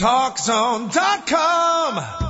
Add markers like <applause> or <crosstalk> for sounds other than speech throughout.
TalkZone.com.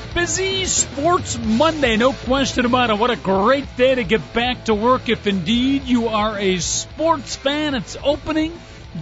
busy sports Monday, no question about it. What a great day to get back to work if indeed you are a sports fan. It's opening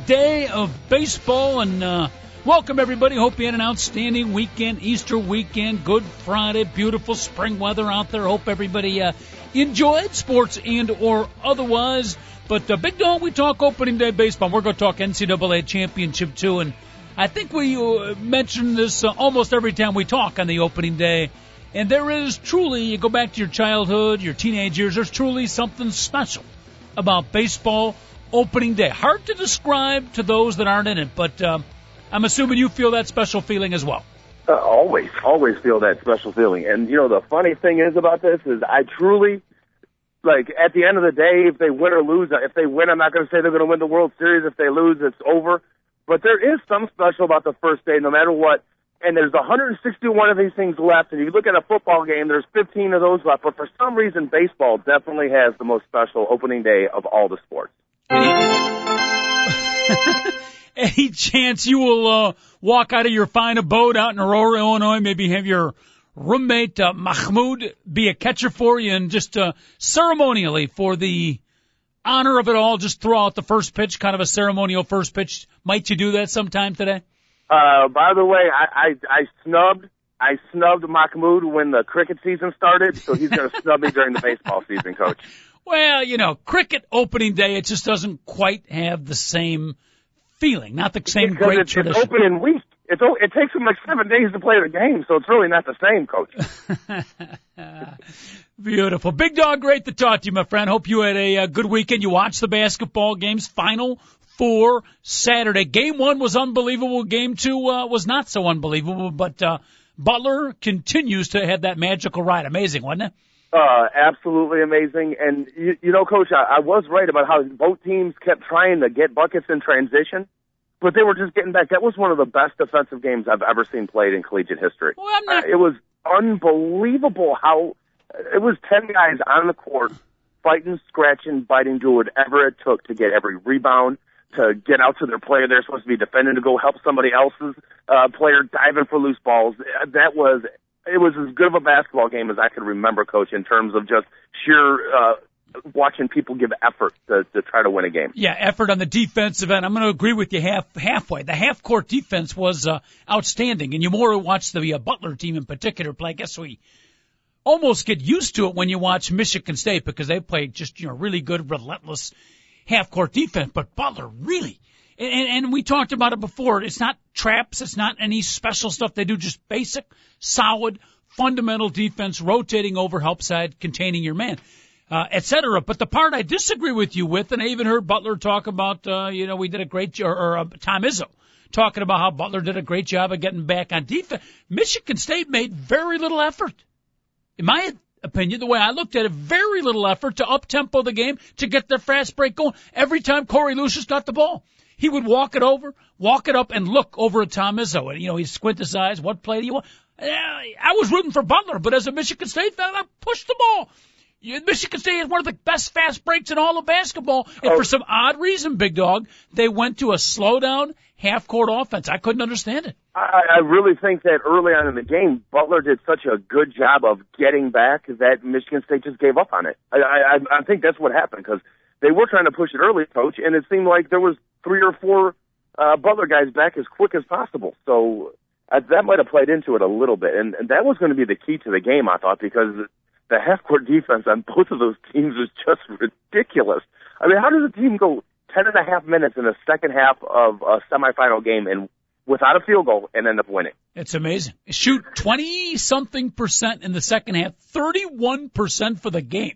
day of baseball and uh, welcome everybody. Hope you had an outstanding weekend, Easter weekend, Good Friday, beautiful spring weather out there. Hope everybody uh, enjoyed sports and or otherwise. But uh, Big Dog, we talk opening day baseball. We're going to talk NCAA championship too and I think we uh, mention this uh, almost every time we talk on the opening day. And there is truly, you go back to your childhood, your teenage years, there's truly something special about baseball opening day. Hard to describe to those that aren't in it, but um, I'm assuming you feel that special feeling as well. Uh, always, always feel that special feeling. And, you know, the funny thing is about this is I truly, like, at the end of the day, if they win or lose, if they win, I'm not going to say they're going to win the World Series. If they lose, it's over. But there is some special about the first day, no matter what. And there's 161 of these things left. And you look at a football game, there's 15 of those left. But for some reason, baseball definitely has the most special opening day of all the sports. <laughs> Any chance you will uh, walk out of your fine abode out in Aurora, Illinois, maybe have your roommate uh, Mahmoud be a catcher for you and just uh, ceremonially for the honor of it all, just throw out the first pitch, kind of a ceremonial first pitch. Might you do that sometime today? Uh, by the way, I, I, I snubbed, I snubbed Mahmoud when the cricket season started, so he's going <laughs> to snub me during the baseball season, coach. Well, you know, cricket opening day, it just doesn't quite have the same feeling, not the same because great it's, tradition. It's opening week. It's, it takes them like seven days to play the game, so it's really not the same, coach. <laughs> Beautiful. Big dog, great to talk to you, my friend. Hope you had a, a good weekend. You watched the basketball games. Final four Saturday. Game one was unbelievable. Game two uh, was not so unbelievable, but uh, Butler continues to have that magical ride. Amazing, wasn't it? Uh, absolutely amazing. And you, you know, coach, I, I was right about how both teams kept trying to get buckets in transition, but they were just getting back. That was one of the best defensive games I've ever seen played in collegiate history. Well, I'm not... uh, it was unbelievable how it was 10 guys on the court fighting, scratching, biting, doing whatever it took to get every rebound, to get out to their player they're supposed to be defending, to go help somebody else's uh, player diving for loose balls. That was, it was as good of a basketball game as I could remember, coach, in terms of just sheer, uh, watching people give effort to, to try to win a game. Yeah, effort on the defensive end. I'm going to agree with you half halfway. The half court defense was uh, outstanding, and you more watch the uh, Butler team in particular play. I guess we almost get used to it when you watch Michigan State because they play just you know really good, relentless half court defense. But Butler really, and, and we talked about it before. It's not traps. It's not any special stuff. They do just basic, solid, fundamental defense, rotating over help side, containing your man. Uh, et cetera. But the part I disagree with you with, and I even heard Butler talk about, uh, you know, we did a great job, or uh, Tom Izzo talking about how Butler did a great job of getting back on defense. Michigan State made very little effort in my opinion, the way I looked at it, very little effort to up tempo the game to get their fast break going. Every time Korie Lucious got the ball, he would walk it over, walk it up, and look over at Tom Izzo. And, you know, he'd squint his eyes. What play do you want? I was rooting for Butler, but as a Michigan State fan, I pushed the ball. Michigan State is one of the best fast breaks in all of basketball. And for some odd reason, Big Dog, they went to a slow down, half court offense. I couldn't understand it. I, I really think that early on in the game, Butler did such a good job of getting back that Michigan State just gave up on it. I, I, I think that's what happened because they were trying to push it early, coach, and it seemed like there was three or four uh, Butler guys back as quick as possible. So uh, that might have played into it a little bit, and, and that was going to be the key to the game, I thought, because the half court defense on both of those teams was just ridiculous. I mean, how does a team go ten and a half minutes in the second half of a semifinal game and without a field goal and end up winning? It's amazing. Shoot twenty something percent in the second half, thirty one percent for the game.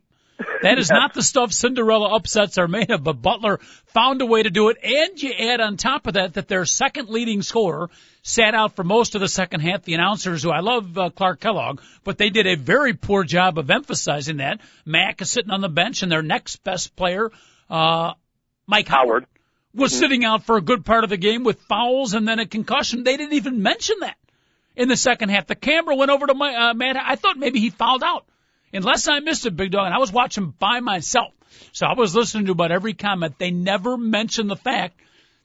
That is not the stuff Cinderella upsets are made of, but Butler found a way to do it. And you add on top of that that their second leading scorer sat out for most of the second half. The announcers, who I love uh, Clark Kellogg, but they did a very poor job of emphasizing that. Mack is sitting on the bench and their next best player, uh, Mike Howard, Howard. was Mm-hmm. sitting out for a good part of the game with fouls and then a concussion. They didn't even mention that in the second half. The camera went over to my, uh, Matt. I thought maybe he fouled out. Unless I missed it, Big Dog, and I was watching by myself. So I was listening to about every comment. They never mentioned the fact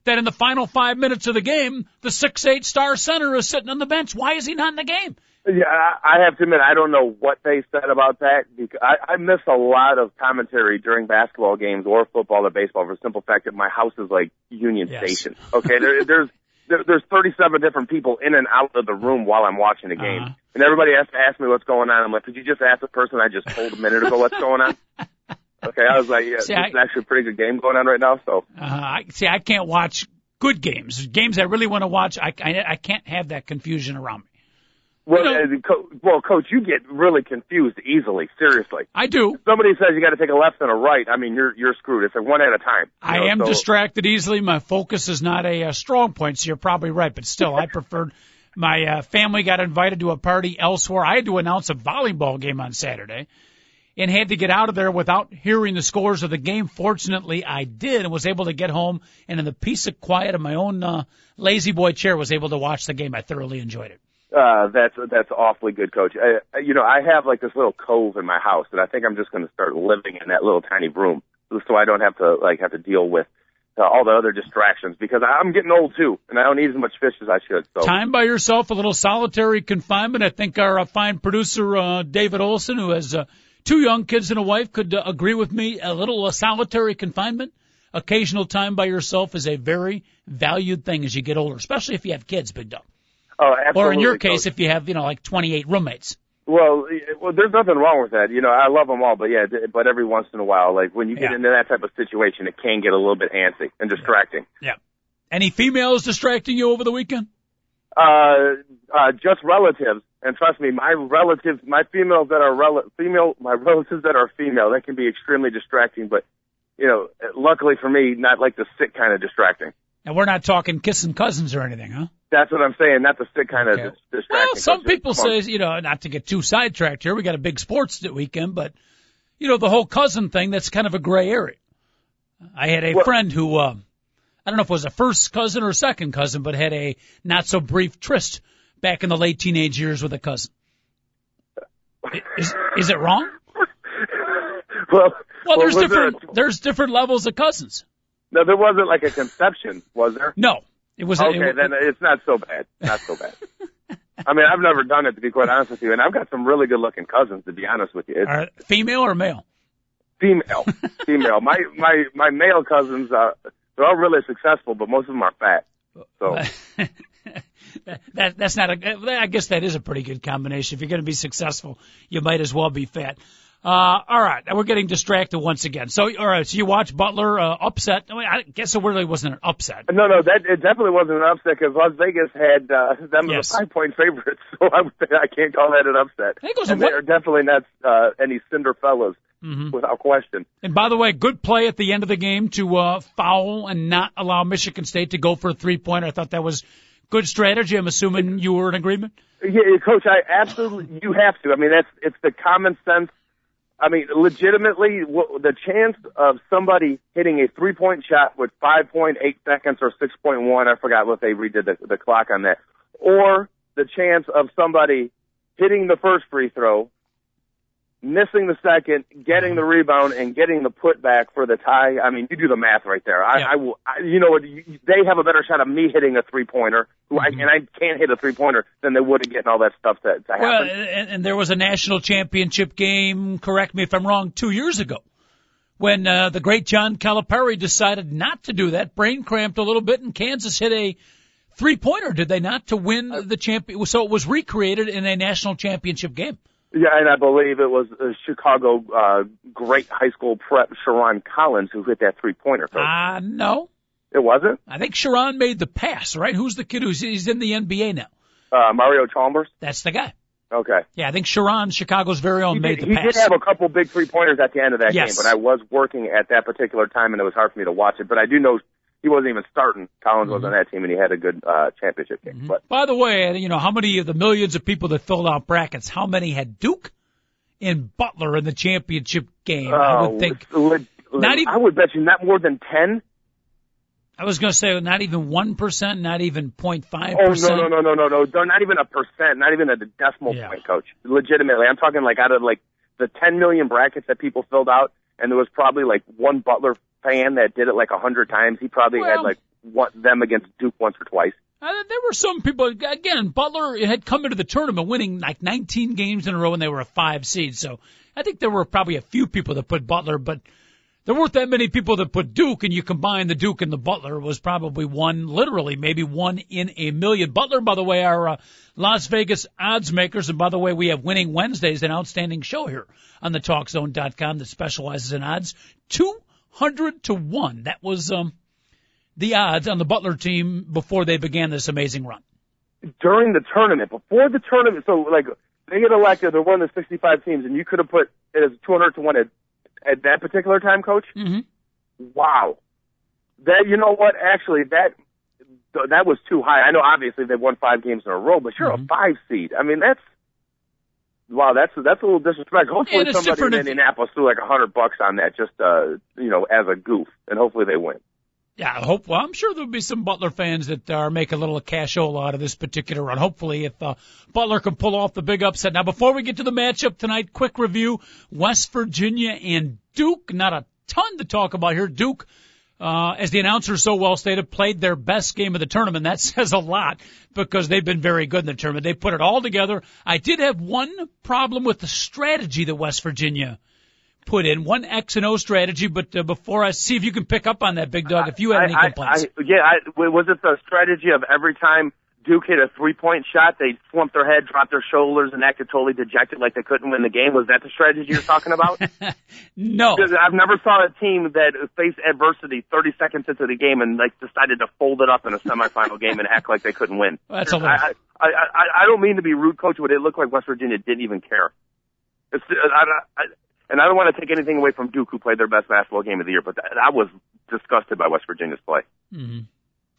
that in the final five minutes of the game, the six eight star center is sitting on the bench. Why is he not in the game? Yeah, I I have to admit, I don't know what they said about that because I, I miss a lot of commentary during basketball games or football or baseball for the simple fact that my house is like Union Yes. Station. Okay, there, there's <laughs> there, there's 37 different people in and out of the room while I'm watching the game, Uh-huh. and everybody has to ask me what's going on. I'm like, could you just ask the person I just told a minute ago what's going on? <laughs> Okay, I was like, yeah, See, it's I- actually a pretty good game going on right now. So Uh, I see. I can't watch good games. Games I really want to watch. I, I I can't have that confusion around me. Well, You know- co- well, coach, you get really confused easily. Seriously, I do. somebody says you got to take a left and a right. I mean, you're you're screwed. It's like one at a time. I know, am so- distracted easily. My focus is not a, uh strong point, so you're probably right. But still, I <laughs> preferred. My uh, family got invited to a party elsewhere. I had to announce a volleyball game on Saturday, and had to get out of there without hearing the scores of the game. Fortunately, I did and was able to get home, and in the peace of quiet of my own uh, La-Z-Boy chair, was able to watch the game. I thoroughly enjoyed it. Uh, that's that's awfully good, coach. I, you know, I have like this little cove in my house, and I think I'm just going to start living in that little tiny room, so I don't have to like have to deal with uh, all the other distractions because I'm getting old too, and I don't eat as much fish as I should. So Time by yourself, a little solitary confinement. I think our uh, fine producer uh, David Olson, who has uh, two young kids and a wife, could uh, agree with me. A little uh, solitary confinement, occasional time by yourself is a very valued thing as you get older, especially if you have kids, Big Dog. Oh, absolutely, Or in your coach. case, if you have you know like 28 roommates. Well, y- well, there's nothing wrong with that. You know, I love them all, but yeah, but every once in a while, like when you get Yeah. into that type of situation, it can get a little bit antsy and distracting. Yeah. Any females distracting you over the weekend? Uh, uh, just relatives, and trust me, my relatives, my females that are rel- female, my relatives that are female, that can be extremely distracting. But you know, luckily for me, not like the sick kind of distracting. And we're not talking kissing cousins or anything, huh? That's what I'm saying, not the sick kind Okay. of dis- distracting. Well, some people say, you know, not to get too sidetracked here, we got a big sports weekend, but you know, the whole cousin thing, that's kind of a gray area. I had a Well- friend who, uh, I don't know if it was a first cousin or second cousin, but had a not so brief tryst back in the late teenage years with a cousin. Is, is it wrong? <laughs> well, Well, there's different, There, there's different levels of cousins. No, there wasn't like a conception, was there? No, it was, Okay, it, then it's not so bad. Not so bad. <laughs> I mean, I've never done it to be quite honest with you, and I've got some really good-looking cousins to be honest with you. It's are female or male? female, <laughs> female. My my my male cousins, uh, they're all really successful, but most of them are fat. So <laughs> that that's not a. I guess that is a pretty good combination. If you're going to be successful, you might as well be fat. Uh, all right, we're getting distracted once again. So, all right, so you watch Butler uh, upset. I, mean, I guess it really wasn't an upset. no, no, that it definitely wasn't an upset because Las Vegas had uh, them Yes. as a five-point favorite. <laughs> So I would say I can't call that an upset. I think it was and a they are definitely not uh, any Cinderfellas Mhm. without question. And by the way, good play at the end of the game to uh, foul and not allow Michigan State to go for a three-pointer. I thought that was good strategy. I'm assuming you were in agreement. Yeah, coach, I absolutely you have to. I mean, that's it's the common sense. I mean, legitimately, the chance of somebody hitting a three-point shot with 5.8 seconds or 6.1, I forgot what they redid the, the clock on that, or the chance of somebody hitting the first free throw, missing the second, getting the rebound, and getting the putback for the tie. I mean, you do the math right there. I, Yeah. I will. I, you know what? They have a better shot of me hitting a three-pointer, who I, and I can't hit a three-pointer than they would at getting all that stuff to, to happen. Well, and, and there was a national championship game. Correct me if I'm wrong. Two years ago, when uh, the great John Calipari decided not to do that, brain cramped a little bit, and Kansas hit a three-pointer. Did they not to win the champion? So it was recreated in a national championship game. Yeah, and I believe it was uh, Chicago uh, great high school prep Sherron Collins who hit that three pointer. Uh no. it wasn't I think Sherron made the pass, right? Who's the kid who's he's in the NBA now? uh, Mario Chalmers. That's the guy. Okay. Yeah, I think Sherron, Chicago's very own, He, made did, the he pass. did have a couple big three pointers at the end of that Yes. game, but I was working at that particular time and it was hard for me to watch it. But I do know he wasn't even starting. Collins was on that team and he had a good uh championship game. But By the way, you know, how many of the millions of people that filled out brackets, how many had Duke and Butler in the championship game? I oh, would think, li- Not even- I would bet you not more than ten. I was going to say not even 1%, not even 0.5%. Oh no no no no no no! They're not even a percent, not even a decimal Yeah. point, coach. Legitimately, I'm talking like out of like the 10 million brackets that people filled out, and there was probably like one Butler fan that did it like a hundred times. He probably Well- had like one, them against Duke once or twice. Uh, there were some people, again, Butler had come into the tournament winning like 19 games in a row and they were a five seed. So I think there were probably a few people that put Butler, but there weren't that many people that put Duke and you combine the Duke and the Butler was probably one, literally maybe one in a million. Butler, by the way, our uh, Las Vegas odds makers. And by the way, we have Winning Wednesdays, an outstanding show here on the TalkZone.com that specializes in odds. 200 to 1. That was, um, the odds on the Butler team before they began this amazing run. during the tournament, before the tournament, so like they get elected, they're one of the 65 teams, and you could have put it as 200 to one at, at that particular time, coach. Mm-hmm. Wow, that you know what? Actually, that that was too high. I know obviously they won five games in a row, but you're Mhm. a five seed. I mean, that's wow, that's that's a little disrespectful. Hopefully, it's somebody in Indianapolis threw like a hundred bucks on that, just uh, you know, as a goof, and hopefully they win. Yeah, I hope. Well, I'm sure there'll be some Butler fans that are make a little cashola out of this particular run. Hopefully, if uh, Butler can pull off the big upset. Now, before we get to the matchup tonight, quick review: West Virginia and Duke. Not a ton to talk about here. Duke. Uh, as the announcer so well stated, played their best game of the tournament. That <laughs> says a lot because they've been very good in the tournament. They put it all together. I did have one problem with the strategy that West Virginia put in, one X and O strategy. But uh, before I see if you can pick up on that, Big Dog, if you had any complaints. I, I, yeah, I, was it the strategy of every time Duke hit a three point shot, they slumped their head, dropped their shoulders, and acted totally dejected like they couldn't win the game? Was that the strategy you're talking about? <laughs> no. Because I've never saw a team that faced adversity 30 seconds into the game and like decided to fold it up in a semifinal game and act like they couldn't win. That's I, I, I, I don't mean to be rude, coach, but it looked like West Virginia didn't even care. It's, I, I, and I don't want to take anything away from Duke, who played their best basketball game of the year, but I was disgusted by West Virginia's play. Mm-hmm.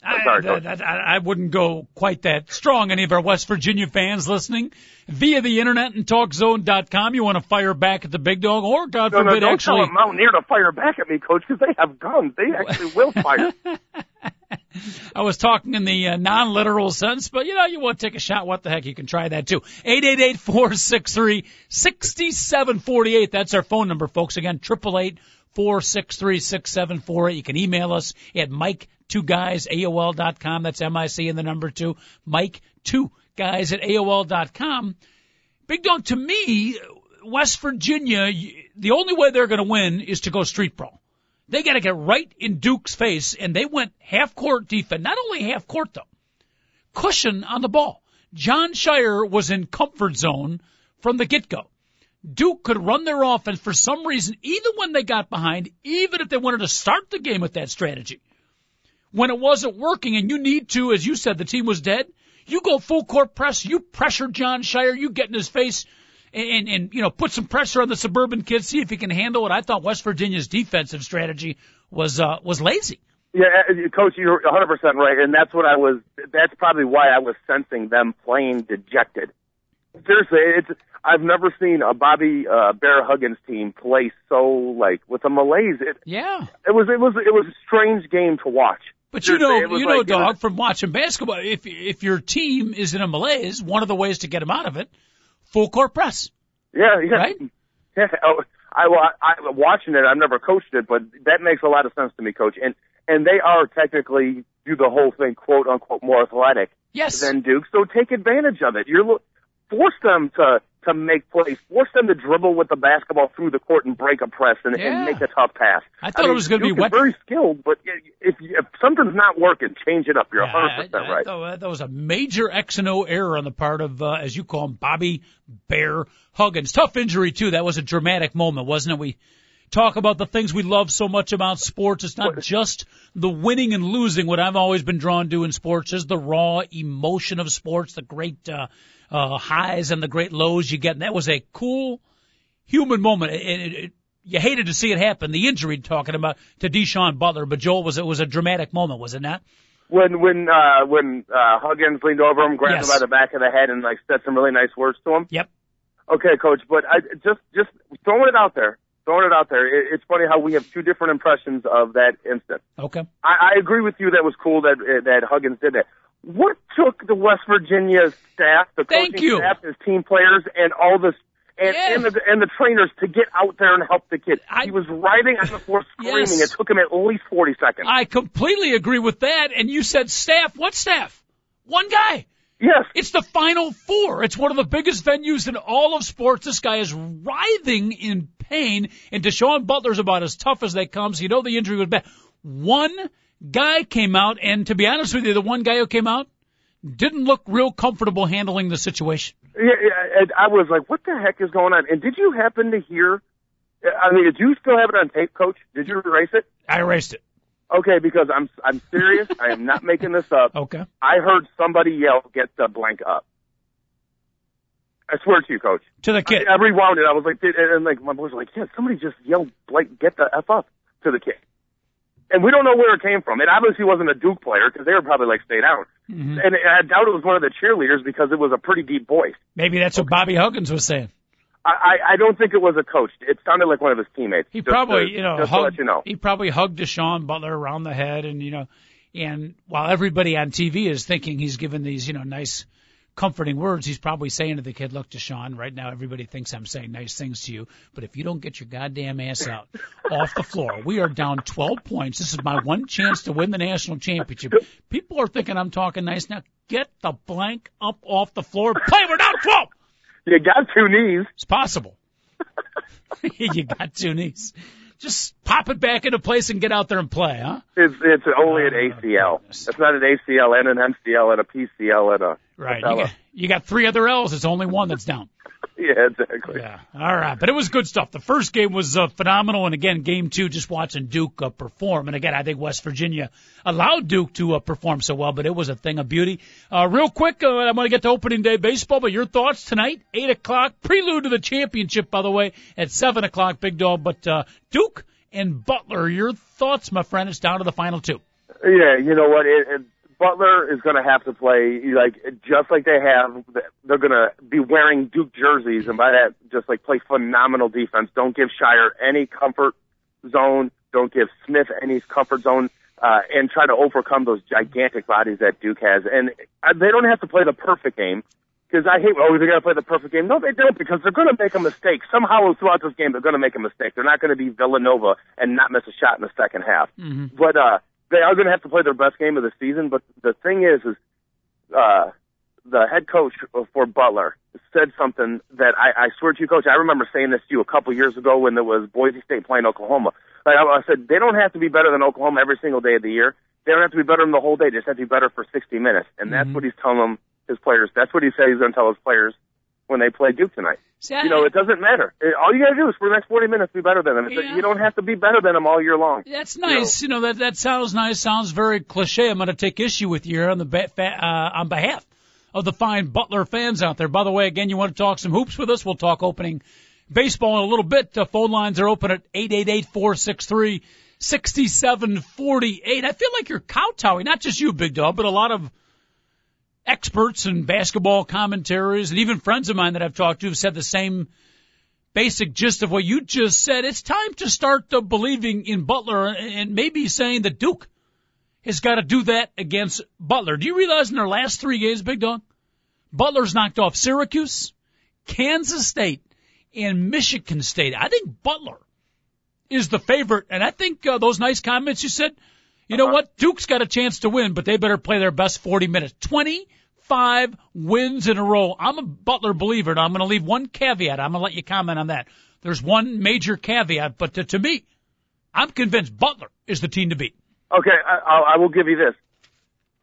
I, sorry, Coach. that- I, I wouldn't go quite that strong. Any of our West Virginia fans listening via the internet and talkzone.com, you want to fire back at the big dog, or God No, no, forbid, don't actually. tell a Mountaineer to fire back at me, coach, because they have guns. They actually will fire. <laughs> I was talking in the uh, non-literal sense, but you know, you want to take a shot. What the heck? You can try that too. Eight eight eight four six three sixty seven forty eight. That's our phone number, folks. Again, triple eight four six three six seven four eight. You can email us at Mike Two Guys AOL dot com. That's M I C and the number two. Mike Two Guys at AOL dot com. Big dog to me, West Virginia. The only way they're going to win is to go street brawl. They got to get right in Duke's face, and they went half court defense. Not only half court though, cushion on the ball. Jon Scheyer was in comfort zone from the get go. Duke could run their offense for some reason, even when they got behind, even if they wanted to start the game with that strategy. When it wasn't working and you need to, as you said, the team was dead, you go full court press, you pressure Jon Scheyer, you get in his face and, and, and you know, put some pressure on the suburban kid, see if he can handle it. I thought West Virginia's defensive strategy was, uh, was lazy. Yeah, uh, coach, you're 100% right, and that's what I was. That's probably why I was sensing them playing dejected. Seriously, it's. I've never seen a Bobby uh, Bear Huggins team play so like with a malaise. It, Yeah. it was. It was. It was a strange game to watch. But you know, you know, like- dog, from watching basketball, if if your team is in a malaise, one of the ways to get them out of it, full court press, Yeah, yeah. right? <laughs> Yeah, oh, I, wa- I watching it. I've never coached it, but that makes a lot of sense to me, coach. And and they are technically do the whole thing, quote unquote, more athletic Yes. than Duke. So take advantage of it. You're force them to to make plays. Force them to dribble with the basketball through the court and break a press and, Yeah. and make a tough pass. I thought it mean, was gonna be wet- very skilled, but if, if something's not working, change it up. You're Yeah, 100 I- percent I right. thought that was a major X and O error on the part of, uh, as you call him, Bobby Bear Huggins. Tough injury too. That was a dramatic moment, wasn't it? We talk about the things we love so much about sports. It's not just the winning and losing. What I've always been drawn to in sports is the raw emotion of sports, the great uh, uh, highs and the great lows you get. And that was a cool human moment. It, it, it, you hated to see it happen. The injury talking about to Da'Sean Butler, but Joel was it was a dramatic moment, was it not? When when uh, when uh, Huggins leaned over him, grabbed Yes. him by the back of the head, and like said some really nice words to him. Yep. Okay, coach, but I just just throwing it out there, throwing it out there. It, it's funny how we have two different impressions of that instant. Okay. I, I agree with you. That was cool that eh, that Huggins did that. What took the West Virginia staff, the Thank coaching you. staff, his team players, and all this, and, Yes. and the and the trainers to get out there and help the kid? I- he was writhing on the floor <laughs> screaming. Yes. It took him at least forty seconds. I completely agree with that. And you said staff. What staff? One guy. Yes, It's the Final Four. It's one of the biggest venues in all of sports. This guy is writhing in pain, and Da'Sean Butler's about as tough as they come. So you know the injury was bad. One guy came out, and to be honest with you, the one guy who came out didn't look real comfortable handling the situation. yeah, yeah, and I was like, what the heck is going on? And did you happen to hear? I mean, did you still have it on tape, Coach? Did you erase it? I erased it. Okay, because I'm I'm serious. I am not making this up. <laughs> Okay. I heard somebody yell, "Get the blank up." I swear to you, Coach. To the kid. I, I rewound it. I was like, and, and like my boys were like, "Yeah, somebody just yelled, like, get the f up to the kid." And we don't know where it came from. It obviously wasn't a Duke player because they were probably like, stayed out. Mm-hmm. And I doubt it was one of the cheerleaders because it was a pretty deep voice. Maybe that's what Bobby Huggins was saying. I, I, don't think it was a coach. It sounded like one of his teammates. He Just probably, to- you know, just to hugged, let you know. he probably hugged Da'Sean Butler around the head, and you know, and while everybody on TV is thinking he's giving these, you know, nice, comforting words, he's probably saying to the kid, "Look, Da'Sean, right now everybody thinks I'm saying nice things to you, but if you don't get your goddamn ass out <laughs> off the floor, we are down 12 points. This is my one chance to win the national championship. <laughs> People are thinking I'm talking nice now. Get the blank up off the floor. Play. We're down 12. You got two knees. It's possible. <laughs> you got two knees. Just pop it back into place and get out there and play, huh? It's it's only an Oh, ACL. It's not an ACL and an MCL and a PCL and a Right. You got, you got three other L's. It's only one that's down. <laughs> Yeah, exactly. Yeah. All right. But it was good stuff. The first game was uh, phenomenal. And again, game two, just watching Duke uh, perform. And again, I think West Virginia allowed Duke to uh, perform so well, but it was a thing of beauty. Uh, real quick, uh, I'm going to get to opening day baseball, but your thoughts tonight, 8 o'clock, prelude to the championship, by the way, at 7 o'clock, Big Dog. But uh, Duke and Butler, your thoughts, my friend. It's down to the final two. Yeah, you know what? It, it, Butler is going to have to play like just like they have. They're going to be wearing Duke jerseys, and by that, just like play phenomenal defense. Don't give Scheyer any comfort zone. Don't give Smith any comfort zone, uh, and try to overcome those gigantic bodies that Duke has. And uh, they don't have to play the perfect game. Because I hate, oh, they're going to play the perfect game. No, they don't, because they're going to make a mistake. Somehow throughout this game, they're going to make a mistake. They're not going to be Villanova and not miss a shot in the second half. Mm-hmm. But uh, they are going to have to play their best game of the season. But the thing is, is uh, the head coach for Butler said something that I, I swear to you, coach, I remember saying this to you a couple years ago when there was Boise State playing Oklahoma. Like I, I said, they don't have to be better than Oklahoma every single day of the year. They don't have to be better than the whole day. They just have to be better for 60 minutes. And that's Mhm. what he's telling them, his players. That's what he said he's going to tell his players when they play Duke tonight. I- You know, it doesn't matter. It- All you got to do is for the next 40 minutes be better than them. Yeah. You don't have to be better than them all year long. That's nice. You know, that that sounds nice. Sounds very cliche. I'm going to take issue with you on the ba- fa- uh, on behalf of the fine Butler fans out there. By the way, again, you want to talk some hoops with us? We'll talk opening baseball in a little bit. Uh, phone lines are open at eight eight eight four six three sixty seven forty eight. I feel like you're kowtowing, not just you, Big Dog, but a lot of experts and basketball commentaries and even friends of mine that I've talked to have said the same basic gist of what you just said. It's time to start uh, believing in Butler and maybe saying that Duke has got to do that against Butler. Do you realize in their last three games, Big Dog, Butler's knocked off Syracuse, Kansas State, and Michigan State. I think Butler is the favorite, and I think uh, those nice comments you said. You know Uh-huh. what? Duke's got a chance to win, but they better play their best 40 minutes. 25 wins in a row. I'm a Butler believer, and I'm going to leave one caveat. I'm going to let you comment on that. There's one major caveat, but to, to me, I'm convinced Butler is the team to beat. Okay, I, I will give you this.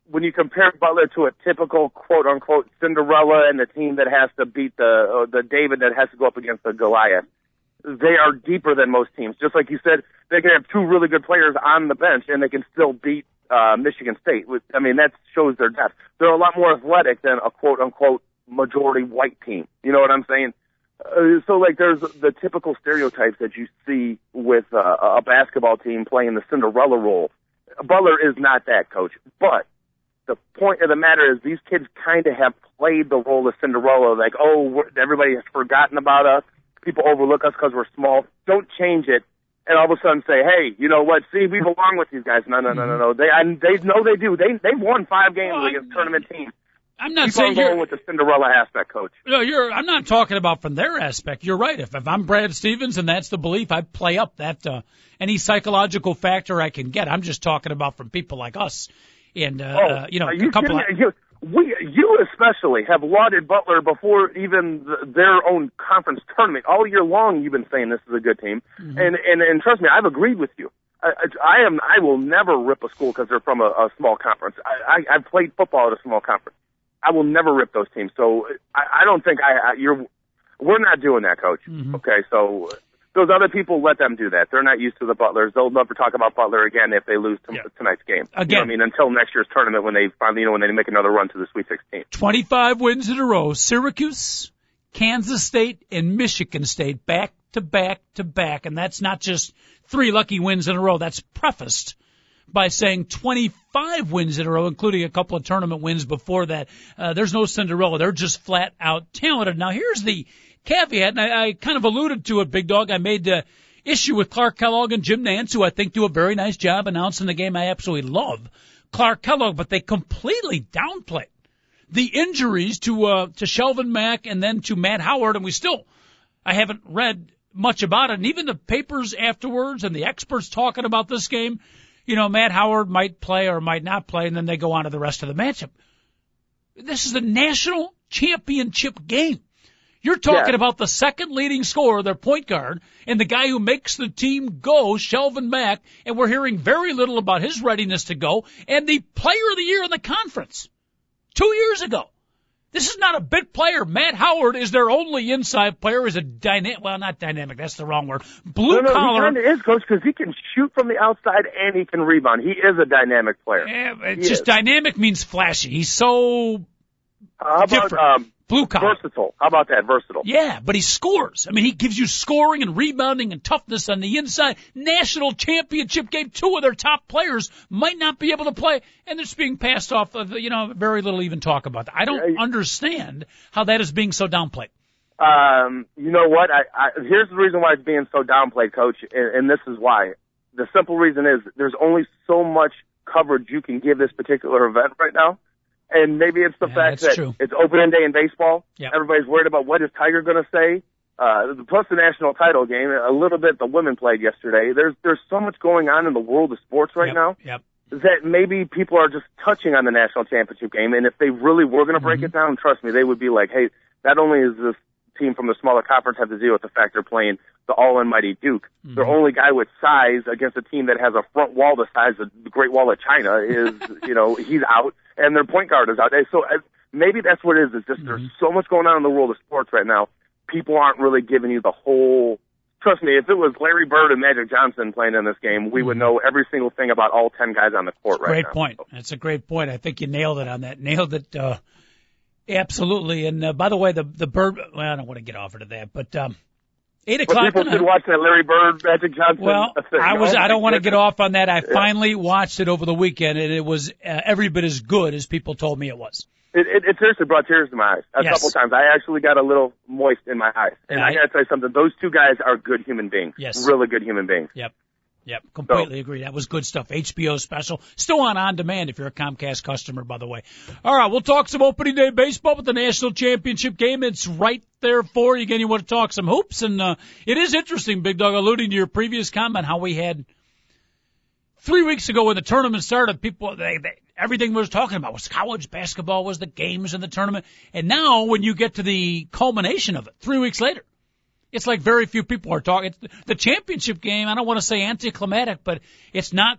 When you compare Butler to a typical quote unquote Cinderella and the team that has to beat the uh, the David that has to go up against the Goliath, they are deeper than most teams. Just like you said, they can have two really good players on the bench and they can still beat uh, Michigan State. With, I mean, that shows their depth. They're a lot more athletic than a quote unquote majority white team. You know what I'm saying? Uh, so like there's the typical stereotypes that you see with uh, a basketball team playing the Cinderella role. Butler is not that coach, but the point of the matter is these kids kind of have played the role of Cinderella. Like, oh, everybody has forgotten about us. People overlook us because we're small. Don't change it, and all of a sudden say, hey, you know what? See, we belong with these guys. No, no, no, no, no. They, I, they know they do. They they've won five games well, against tournament teams. I'm not Keep saying on you're with the Cinderella aspect, coach. No, you're. I'm not talking about from their aspect. You're right. If if I'm Brad Stevens and that's the belief, I play up that uh, any psychological factor I can get. I'm just talking about from people like us, and uh, oh, uh, you know, are you a couple. Of, you, we, you especially have lauded Butler before even the, their own conference tournament. All year long, you've been saying this is a good team, mm-hmm. and and and trust me, I've agreed with you. I, I am. I will never rip a school because they're from a, a small conference. I, I, I've played football at a small conference. I will never rip those teams. So I, I don't think I, I you're. We're not doing that, coach. Mm-hmm. Okay, so those other people let them do that. They're not used to the Butlers. They'll never talk about Butler again if they lose to, Yeah. tonight's game. Again. You know I mean, until next year's tournament when they finally, you know, when they make another run to the Sweet 16. 25 wins in a row. Syracuse, Kansas State, and Michigan State back to back to back. And that's not just three lucky wins in a row. That's prefaced by saying 25 wins in a row, including a couple of tournament wins before that. Uh, there's no Cinderella. They're just flat out talented. Now here's the caveat, and I, I kind of alluded to it, Big Dog. I made the issue with Clark Kellogg and Jim Nantz, who I think do a very nice job announcing the game. I absolutely love Clark Kellogg, but they completely downplay the injuries to uh, to Shelvin Mack and then to Matt Howard, and we still I haven't read much about it. And even the papers afterwards and the experts talking about this game, you know, Matt Howard might play or might not play, and then they go on to the rest of the matchup. This is a national championship game. You're talking Yeah. about the second leading scorer, their point guard, and the guy who makes the team go, Shelvin Mack, and we're hearing very little about his readiness to go, and the player of the year in the conference two years ago. This is not a bit player. Matt Howard is their only inside player. Is a dynamic, well, not dynamic. That's the wrong word. Blue no, no, collar. he kind of is, coach, because he can shoot from the outside and he can rebound. He is a dynamic player. Yeah, it's just is. dynamic means flashy. He's so How about different. um, blue collar. versatile? How about that, versatile? Yeah, but he scores. I mean, he gives you scoring and rebounding and toughness on the inside. National championship game, two of their top players might not be able to play, and it's being passed off. Of, you know, very little even talk about that. I don't Yeah. understand how that is being so downplayed. Um, you know what? I, I here's the reason why it's being so downplayed, coach, and, and this is why. The simple reason is there's only so much coverage you can give this particular event right now. And maybe it's the Yeah, fact that true. it's opening day in baseball. Yep. Everybody's worried about what is Tiger going to say. Uh, plus the national title game, a little bit the women played yesterday. There's there's so much going on in the world of sports right yep, now Yep. that maybe people are just touching on the national championship game. And if they really were going to break Mm-hmm. it down, trust me, they would be like, hey, not only is this team from the smaller conference have to deal with the fact they're playing the all almighty Duke, Mm-hmm. their only guy with size against a team that has a front wall the size of the Great Wall of China is, <laughs> you know, he's out, and their point guard is out. And So uh, maybe that's what it is. It's just Mm-hmm. there's so much going on in the world of sports right now. People aren't really giving you the whole Trust me, if it was Larry Bird and Magic Johnson playing in this game, we would know every single thing about all ten guys on the court right Mm-hmm. Great point. That's a great point. I think you nailed it on that. <laughs> Nailed it. Uh, absolutely. And uh, by the way, the the bird. Well, I don't want to get off into that, but um, eight o'clock. people tonight- should watch that Larry Bird, Magic Johnson. Well, <laughs> thing. I was. I don't want to get off on that. I finally watched it over the weekend, and it was uh, every bit as good as people told me it was. It, it, it seriously brought tears to my eyes a Yes. couple times. I actually got a little moist in my eyes. And Yeah, I I- got to tell you something. Those two guys are good human beings. Yes. Really good human beings. Yep. Yep. Completely agree. That was good stuff. HBO special. Still on on demand if you're a Comcast customer, by the way. All right. We'll talk some opening day baseball with the national championship game. It's right there for you. Again, you want to talk some hoops and, uh, it is interesting, Big Dog, alluding to your previous comment, how we had three weeks ago when the tournament started, people, they, they, everything we was talking about was college basketball, was the games in the tournament. And now when you get to the culmination of it, three weeks later, it's like very few people are talking. The championship game. I don't want to say anticlimactic, but it's not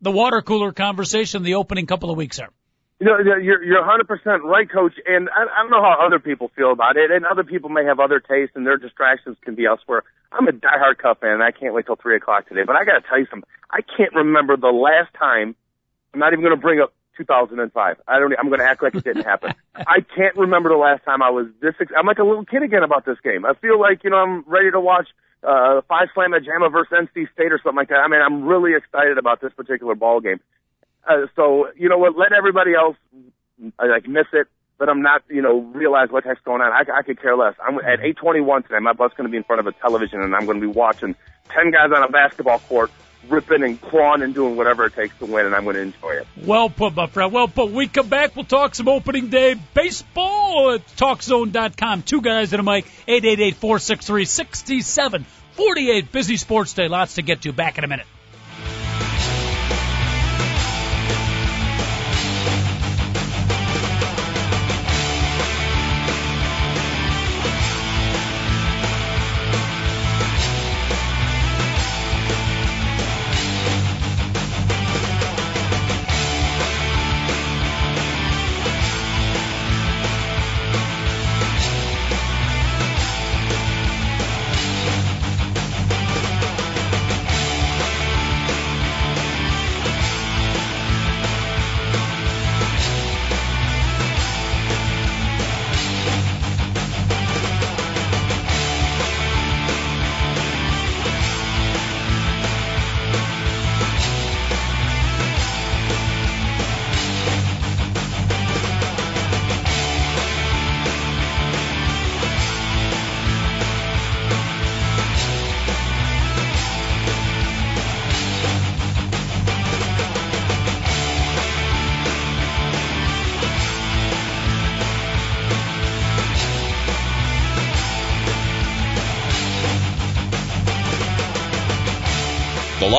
the water cooler conversation the opening couple of weeks are. You know, you're you're 100 percent right, Coach. And I, I don't know how other people feel about it, and other people may have other tastes, and their distractions can be elsewhere. I'm a diehard Cub fan, and I can't wait till three o'clock today. But I got to tell you something. I can't remember the last time. I'm not even going to bring up 2005. I don't. I'm going to act like it didn't happen. I can't remember the last time I was this. I'm like a little kid again about this game. I feel like you know I'm ready to watch uh Phi Slama Jama versus NC State or something like that. I mean, I'm really excited about this particular ball game. Uh, so you know what? Let everybody else uh, like miss it but I'm not, you know, realize what the heck's going on. I, I could care less. I'm at 8:21 today. My bus going to be in front of a television, and I'm going to be watching ten guys on a basketball court ripping and clawing and doing whatever it takes to win, and I'm going to enjoy it. Well put, my friend. Well put. We come back. We'll talk some opening day baseball at TalkZone.com. Two guys and a mic. 888-463-6748. Busy sports day. Lots to get to. Back in a minute.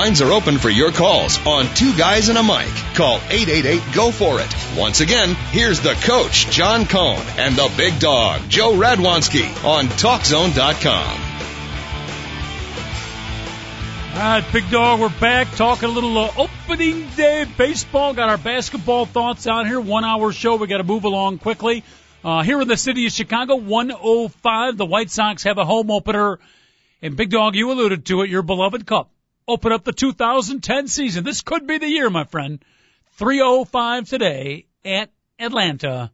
Lines are open for your calls on Two Guys and a Mic. Call 888 Go For It. Once again, here's the coach, John Cohn, and the big dog, Joe Radwanski, on TalkZone.com. All right, Big Dog, we're back talking a little uh, opening day baseball. Got our basketball thoughts on here. One hour show. We got to move along quickly. Uh, here in the city of Chicago, 105. The White Sox have a home opener. And Big Dog, you alluded to it, your beloved Cup. Open up the 2010 season. This could be the year, my friend. 305 today at Atlanta.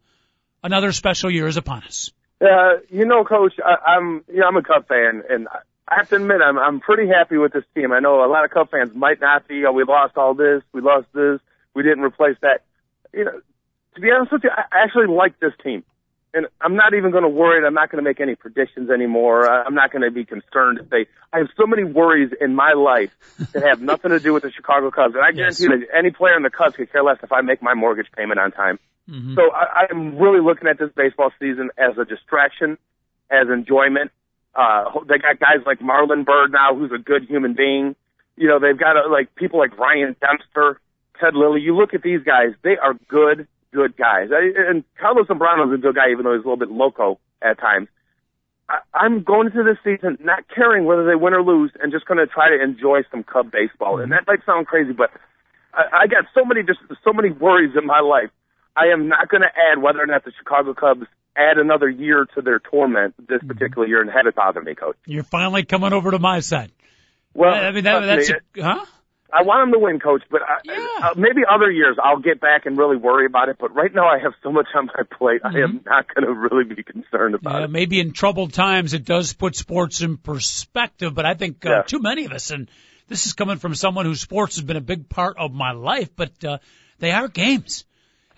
Another special year is upon us. Uh, you know, Coach, I, I'm you know, I'm a Cub fan, and I have to admit I'm I'm pretty happy with this team. I know a lot of Cub fans might not be. Oh, we lost all this, we lost this, we didn't replace that. You know, to be honest with you, I actually like this team, and I'm not even going to worry. I'm not going to make any predictions anymore. I'm not going to be concerned if they. I have so many worries in my life that have nothing to do with the Chicago Cubs, and I guarantee Yes. that any player in the Cubs could care less if I make my mortgage payment on time. Mm-hmm. So I, I'm really looking at this baseball season as a distraction, as enjoyment. Uh, they got guys like Marlon Byrd now, who's a good human being. You know, they've got uh, like people like Ryan Dempster, Ted Lilly. You look at these guys; they are good, good guys. I, and Carlos Zambrano's a good guy, even though he's a little bit loco at times. I, I'm going into this season not caring whether they win or lose, and just going to try to enjoy some Cub baseball. And that might sound crazy, but I, I got so many just so many worries in my life. I am not going to add whether or not the Chicago Cubs add another year to their torment this mm-hmm. particular year, and have it bother me, Coach. You're finally coming over to my side. Well, I mean, that, that's, me, a, huh? I want them to win, Coach, but I, Yeah. uh, maybe other years I'll get back and really worry about it. But right now I have so much on my plate, I am not going to really be concerned about Mm-hmm. Yeah, it. maybe in troubled times it does put sports in perspective, but I think uh, Yeah. too many of us, and this is coming from someone whose sports has been a big part of my life, but uh, they are games.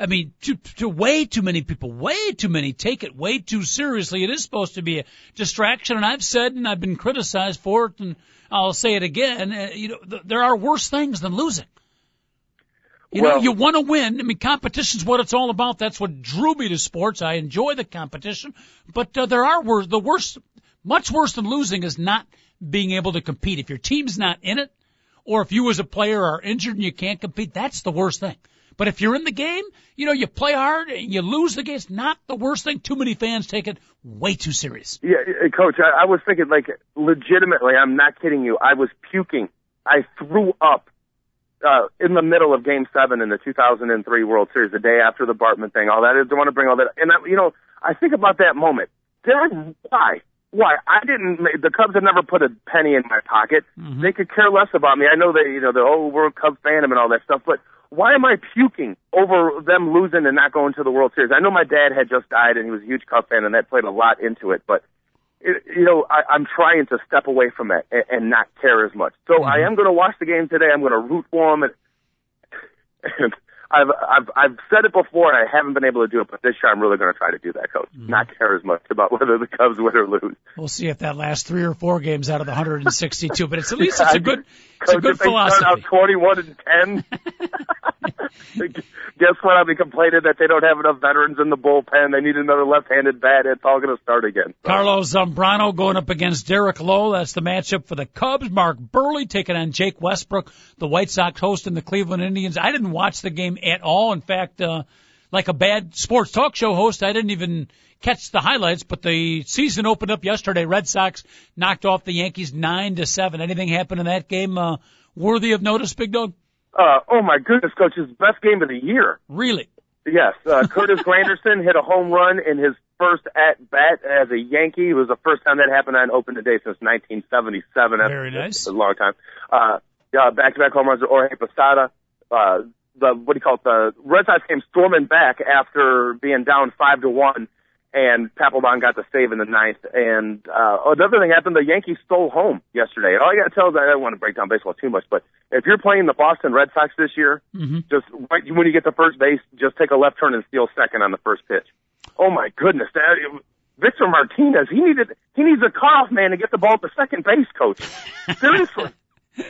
I mean, to, to way too many people, way too many take it way too seriously. It is supposed to be a distraction, and I've said and I've been criticized for it, and I'll say it again. Uh, you know, th- there are worse things than losing. You know, you want to win. I mean, competition's what it's all about. That's what drew me to sports. I enjoy the competition, but uh, there are worse. The worst, much worse than losing, is not being able to compete. If your team's not in it, or if you as a player are injured and you can't compete, that's the worst thing. But if you're in the game, you know, you play hard and you lose the game, it's not the worst thing. Too many fans take it way too serious. Yeah, uh, Coach, I, I was thinking like legitimately. I'm not kidding you. I was puking. I threw up uh, in the middle of Game Seven in the 2003 World Series, the day after the Bartman thing. All that. I don't want to bring all that. And I, you know, I think about that moment. Did I? Why? why I didn't. The Cubs have never put a penny in my pocket. Mm-hmm. They could care less about me. I know that you know the oh we're a Cubs fandom and all that stuff, but why am I puking over them losing and not going to the World Series? I know my dad had just died and he was a huge Cubs fan and that played a lot into it, but it, you know I, I'm trying to step away from it and, and not care as much. So I mm-hmm. am going to watch the game today. I'm going to root for them and. and I've I've I've said it before, and I haven't been able to do it. But this year, I'm really going to try to do that, Coach. Mm-hmm. Not care as much about whether the Cubs win or lose. We'll see if that lasts three or four games out of the 162. But it's at least it's a <laughs> good, mean, it's a Coach, good if they start out philosophy. 21 and 10, <laughs> guess what? I'll be complaining that they don't have enough veterans in the bullpen. They need another left-handed bat. It's all going to start again. So, Carlos Zambrano going up against Derek Lowe. That's the matchup for the Cubs. Mark Buehrle taking on Jake Westbrook, the White Sox hosting the Cleveland Indians. I didn't watch the game at all. In fact, uh, like a bad sports talk show host, I didn't even catch the highlights. But the season opened up yesterday. Red Sox knocked off the Yankees nine to seven. Anything happened in that game uh, worthy of notice, Big Dog? uh, oh my goodness, Coach! His best game of the year. Really? Yes, uh, <laughs> Curtis Granderson hit a home run in his first at bat as a Yankee. It was the first time that happened on open day since 1977. That's Very nice. a long time. Uh, yeah, back-to-back home runs. Jorge Posada. Uh, the what do you call it? The Red Sox came storming back after being down five to one, and Papelbon got the save in the ninth. And uh, another thing happened: the Yankees stole home yesterday. All I got to tell is I don't want to break down baseball too much, but if you're playing the Boston Red Sox this year, just right when you get to first base, just take a left turn and steal second on the first pitch. Oh my goodness, that Victor Martinez, he needed he needs a cutoff man to get the ball to second base, coach. <laughs> Seriously.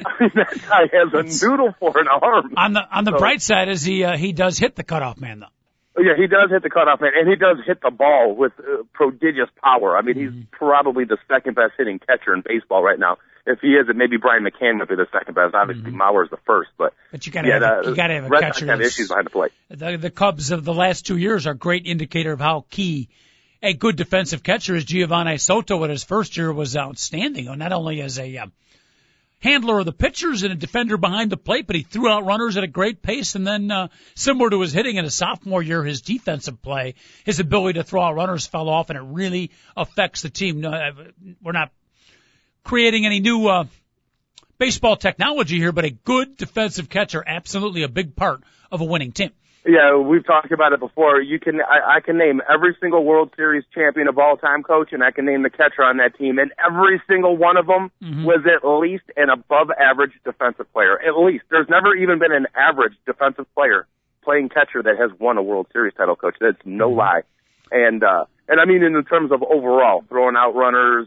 I <laughs> mean, that guy has a noodle for an arm. On the on the So- bright side is he uh, he does hit the cutoff man though. Yeah, he does hit the cutoff man, and he does hit the ball with uh, prodigious power. I mean, he's probably the second best hitting catcher in baseball right now. If he isn't, maybe Brian McCann would be the second best. Obviously, Mauer's the first, but But you gotta yeah, have a- the, you gotta have a Red catcher have issues behind the plate. The, the Cubs of the last two years are a great indicator of how key a good defensive catcher is. Geovany Soto in his first year was outstanding, not only as a uh, handler of the pitchers and a defender behind the plate, but he threw out runners at a great pace. And then, uh, similar to his hitting in his sophomore year, his defensive play, his ability to throw out runners fell off, and it really affects the team. Uh, we're not creating any new uh, baseball technology here, but a good defensive catcher, absolutely a big part of a winning team. Yeah, we've talked about it before. You can, I, I can name every single World Series champion of all time, coach, and I can name the catcher on that team, and every single one of them was at least an above average defensive player. At least. There's never even been an average defensive player playing catcher that has won a World Series title, coach. That's no lie. And, uh, and I mean in terms of overall, throwing out runners,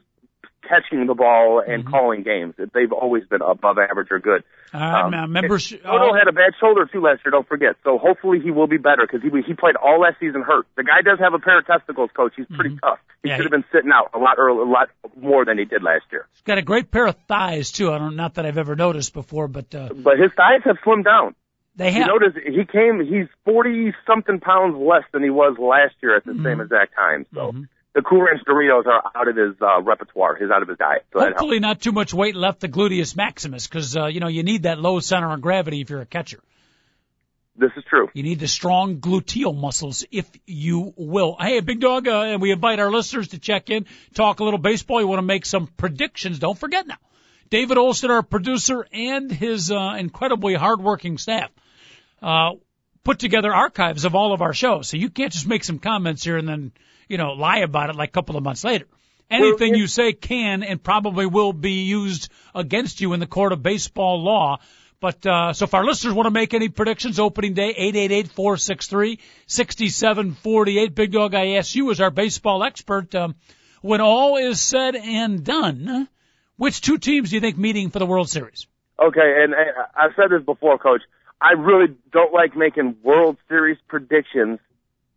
catching the ball, and calling games. They've always been above average or good. Uh, um, members, Soto had a bad shoulder too last year. Don't forget. So hopefully he will be better because he he played all last season hurt. The guy does have a pair of testicles, coach. He's pretty tough. He Yeah, should have been sitting out a lot early, a lot more than he did last year. He's got a great pair of thighs too. I don't, not that I've ever noticed before, but uh, But his thighs have slimmed down. they You have. notice he came. He's forty something pounds less than he was last year at the Mm-hmm. same exact time. So. The Cool Ranch Doritos are out of his uh, repertoire. He's out of his diet. So. Hopefully, not too much weight left the gluteus maximus because uh, you know you need that low center of gravity if you're a catcher. This is true. You need the strong gluteal muscles, if you will. Hey, Big Dog, uh, and we invite our listeners to check in, talk a little baseball. You want to make some predictions? Don't forget now. David Olson, our producer, and his uh, incredibly hardworking staff uh, put together archives of all of our shows. So you can't just make some comments here and then you know lie about it like a couple of months later. Anything Well, you say can and probably will be used against you in the court of baseball law. But uh, so if our listeners want to make any predictions, opening day, 888-463-6748. Big Dog, I ask you as our baseball expert, um, when all is said and done, which two teams do you think meeting for the World Series? Okay, and, and I've said this before, Coach. I really don't like making World Series predictions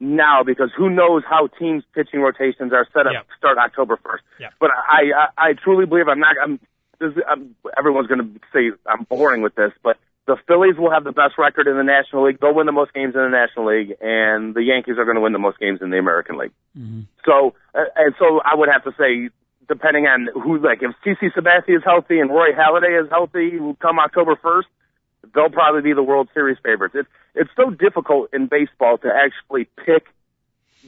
now because who knows how teams' pitching rotations are set up Yep. to start October first. Yep. But I, I I truly believe I'm not. I'm. This, I'm everyone's going to say I'm boring with this, but the Phillies will have the best record in the National League. They'll win the most games in the National League, and the Yankees are going to win the most games in the American League. So, uh, and so I would have to say, depending on who, like, if CC Sabathia is healthy and Roy Halladay is healthy come October 1st, they'll probably be the World Series favorites. It's, it's so difficult in baseball to actually pick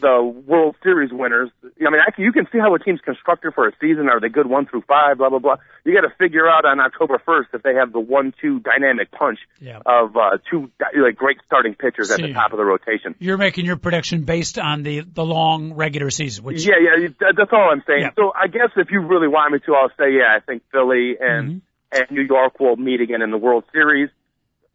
the World Series winners. I mean, I can, you can see how a team's constructed for a season. Are they good one through five? Blah blah blah. You got to figure out on October first if they have the one-two dynamic punch Yeah. of uh, two like great starting pitchers at the top of the rotation. You're making your prediction based on the the long regular season, which Yeah, yeah, that's all I'm saying. Yeah. So I guess if you really want me to, I'll say yeah. I think Philly and Mm-hmm. and New York will meet again in the World Series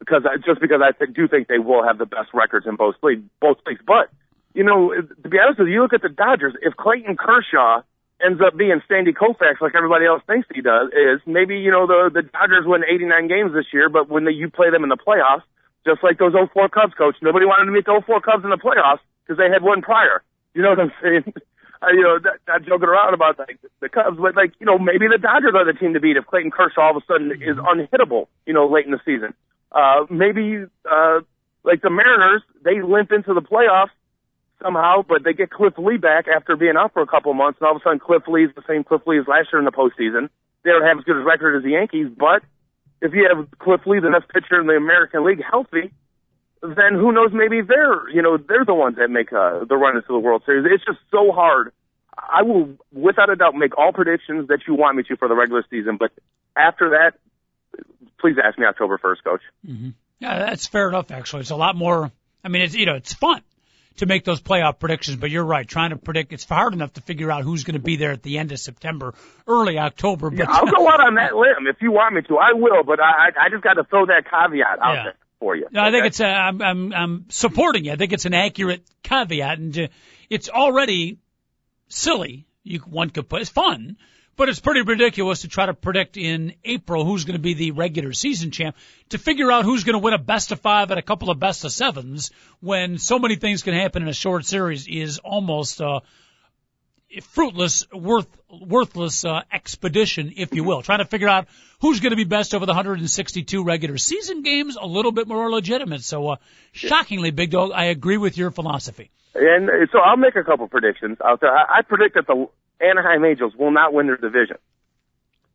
because I, just because I th- do think they will have the best records in both leagues, both leagues. But you know, to be honest with you, you look at the Dodgers. If Clayton Kershaw ends up being Sandy Koufax like everybody else thinks he does, is maybe you know the the Dodgers win 89 games this year, but when they, you play them in the playoffs, just like those 04 Cubs coach, nobody wanted to meet the 04 Cubs in the playoffs because they had one prior. You know what I'm saying? <laughs> Uh, you know, not, not joking around about like the Cubs, but like you know, maybe the Dodgers are the team to beat if Clayton Kershaw all of a sudden is unhittable. You know, late in the season. Uh, maybe uh, like the Mariners, they limp into the playoffs somehow, but they get Cliff Lee back after being out for a couple months, and all of a sudden Cliff Lee's the same Cliff Lee as last year in the postseason. They don't have as good a record as the Yankees, but if you have Cliff Lee, the best pitcher in the American League, healthy, then who knows? Maybe they're you know they're the ones that make uh, the run into the World Series. It's just so hard. I will, without a doubt, make all predictions that you want me to for the regular season, but after that, please ask me October first, Coach. Yeah, that's fair enough. Actually, it's a lot more. I mean, it's you know, it's fun to make those playoff predictions, but you're right. Trying to predict, it's hard enough to figure out who's going to be there at the end of September, early October. But I'll go out on that <laughs> limb if you want me to. I will, but I I I just got to throw that caveat out Yeah. there for you. No, I think it's a, I'm, I'm, I'm supporting you. I think it's an accurate caveat, and uh, it's already silly. You one could put it's fun, but it's pretty ridiculous to try to predict in April who's going to be the regular season champ. To figure out who's going to win a best of five and a couple of best of sevens when so many things can happen in a short series is almost a fruitless, worth worthless uh, expedition, if you will. Trying to figure out who's going to be best over the 162 regular season games, a little bit more legitimate. So, uh, shockingly, Big Dog, I agree with your philosophy. And uh, so I'll make a couple predictions there. I, I predict that the Anaheim Angels will not win their division.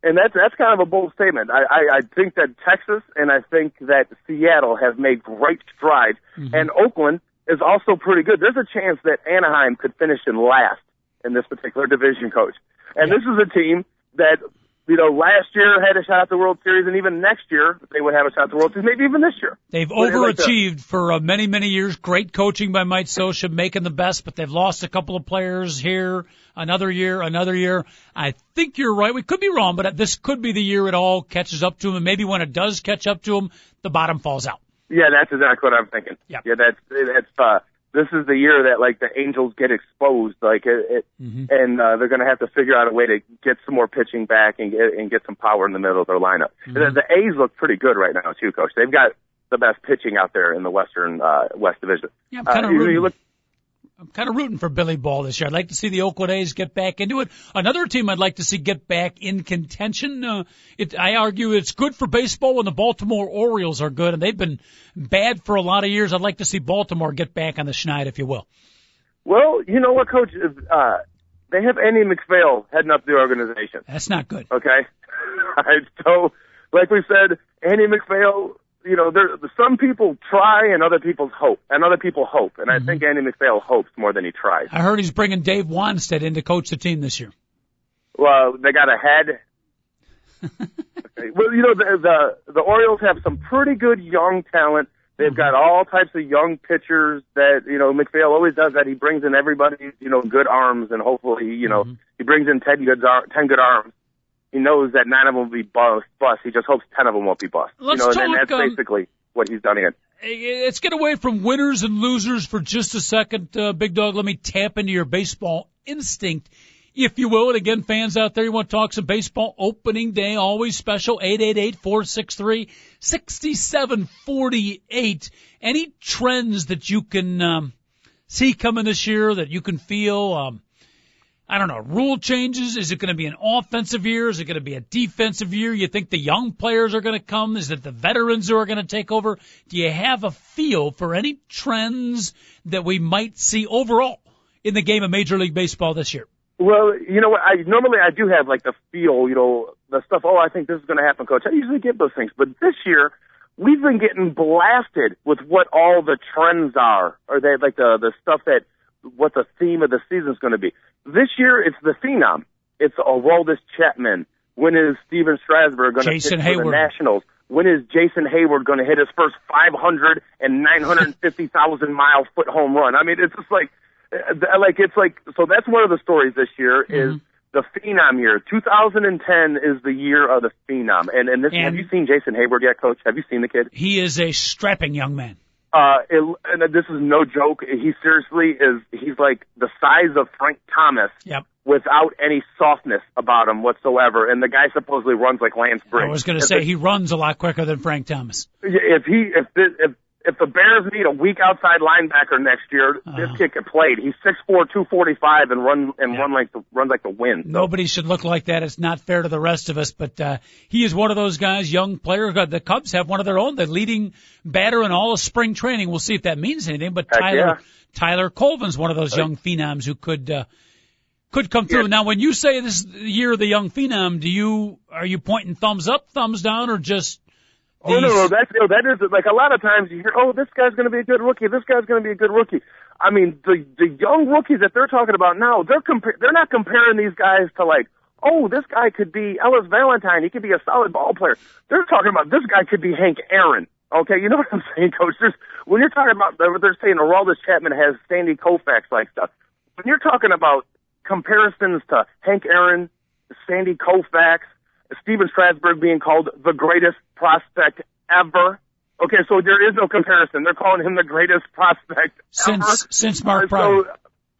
And that's that's kind of a bold statement. I, I, I think that Texas and I think that Seattle have made great strides, and Oakland is also pretty good. There's a chance that Anaheim could finish in last in this particular division, coach. And this is a team that you know last year had a shot at the World Series, and even next year they would have a shot at the World Series, maybe even this year. They've do like overachieved for uh, many, many years. Great coaching by Mike Scioscia, making the best, but they've lost a couple of players here, another year, another year. I think you're right. We could be wrong, but this could be the year it all catches up to them. And maybe when it does catch up to them, the bottom falls out. Yeah, that's exactly what I'm thinking. Yep. Yeah, that's that's uh this is the year that like the Angels get exposed, like it, it Mm-hmm. and uh, they're going to have to figure out a way to get some more pitching back and get and get some power in the middle of their lineup. Mm-hmm. The, the A's look pretty good right now too, coach. They've got the best pitching out there in the Western uh, West Division. Yeah, I'm kind uh, of you, you look I'm kind of rooting for Billy Ball this year. I'd like to see the Oakland A's get back into it. Another team I'd like to see get back in contention. Uh, it, I argue it's good for baseball when the Baltimore Orioles are good, and they've been bad for a lot of years. I'd like to see Baltimore get back on the schneid, if you will. well, you know what, coach? Uh, they have Andy MacPhail heading up the organization. That's not good. Okay. <laughs> so, like we said, Andy MacPhail, you know, there some people try and other people hope, and other people hope, and I mm-hmm. think Andy MacPhail hopes more than he tries. I heard he's bringing Dave Wannstedt in to coach the team this year. Well, they got ahead. okay. <laughs> Well, you know, the, the the Orioles have some pretty good young talent. They've mm-hmm. got all types of young pitchers that you know MacPhail always does that. He brings in everybody, you know, good arms, and hopefully, you know, mm-hmm. he brings in ten good ar- ten good arms. He knows that nine of them will be bust. Bust. He just hopes ten of them won't be bust. Let's you know, and talk, that's um, basically what he's done here. Let's get away from winners and losers for just a second, uh, Big Dog. Let me tap into your baseball instinct, if you will. And again, fans out there, you want to talk some baseball opening day, always special, 888-463-6748. Any trends that you can, um, see coming this year that you can feel, um, I don't know, rule changes? Is it going to be an offensive year? Is it going to be a defensive year? You think the young players are going to come? Is it the veterans who are going to take over? Do you have a feel for any trends that we might see overall in the game of Major League Baseball this year? Well, you know what? I normally I do have like the feel, you know, the stuff. Oh, I think this is going to happen, coach. I usually get those things, but this year we've been getting blasted with what all the trends are, or that like the the stuff that what the theme of the season is going to be. This year, it's the phenom. It's Aroldis Chapman. When is Stephen Strasburg going to Jason for the Nationals? When is Jason Heyward going to hit his first 500 and 950,000 <laughs> mile foot home run? I mean, it's just like, uh, like it's like so. That's one of the stories this year is Mm-hmm. the phenom year. 2010 is the year of the phenom. And and this, have you seen Jason Heyward yet, Coach? Have you seen the kid? He is a strapping young man. Uh, it, and this is no joke. He seriously is. He's like the size of Frank Thomas Yep. without any softness about him whatsoever. And the guy supposedly runs like Lance Briggs. I was going to say the- he runs a lot quicker than Frank Thomas. if he if the, if if the Bears need a weak outside linebacker next year, this Uh-huh. kid can play. He's six four, two forty five, and run and Yeah. run like the run like the wind. Nobody should look like that. It's not fair to the rest of us, but uh, he is one of those guys, young player. uh, The Cubs have one of their own, the leading batter in all of spring training. We'll see if that means anything. But Heck Tyler yeah. Tyler Colvin's one of those young phenoms who could uh, could come through. Yeah. Now, when you say this is the year of the young phenom, do you are you pointing thumbs up, thumbs down, or just Oh no, no, that's no, that is like a lot of times you hear, oh, this guy's going to be a good rookie. This guy's going to be a good rookie. I mean, the the young rookies that they're talking about now, they're compa- they're not comparing these guys to like, oh, this guy could be Ellis Valentine. He could be a solid ball player. They're talking about this guy could be Hank Aaron. Okay, you know <laughs> what I'm saying, Coach? There's, when you're talking about, they're, they're saying Aroldis Chapman has Sandy Koufax like stuff. When you're talking about comparisons to Hank Aaron, Sandy Koufax, Stephen Strasburg being called the greatest prospect ever. Okay, so there is no comparison. They're calling him the greatest prospect since ever. since Mark Prior? So,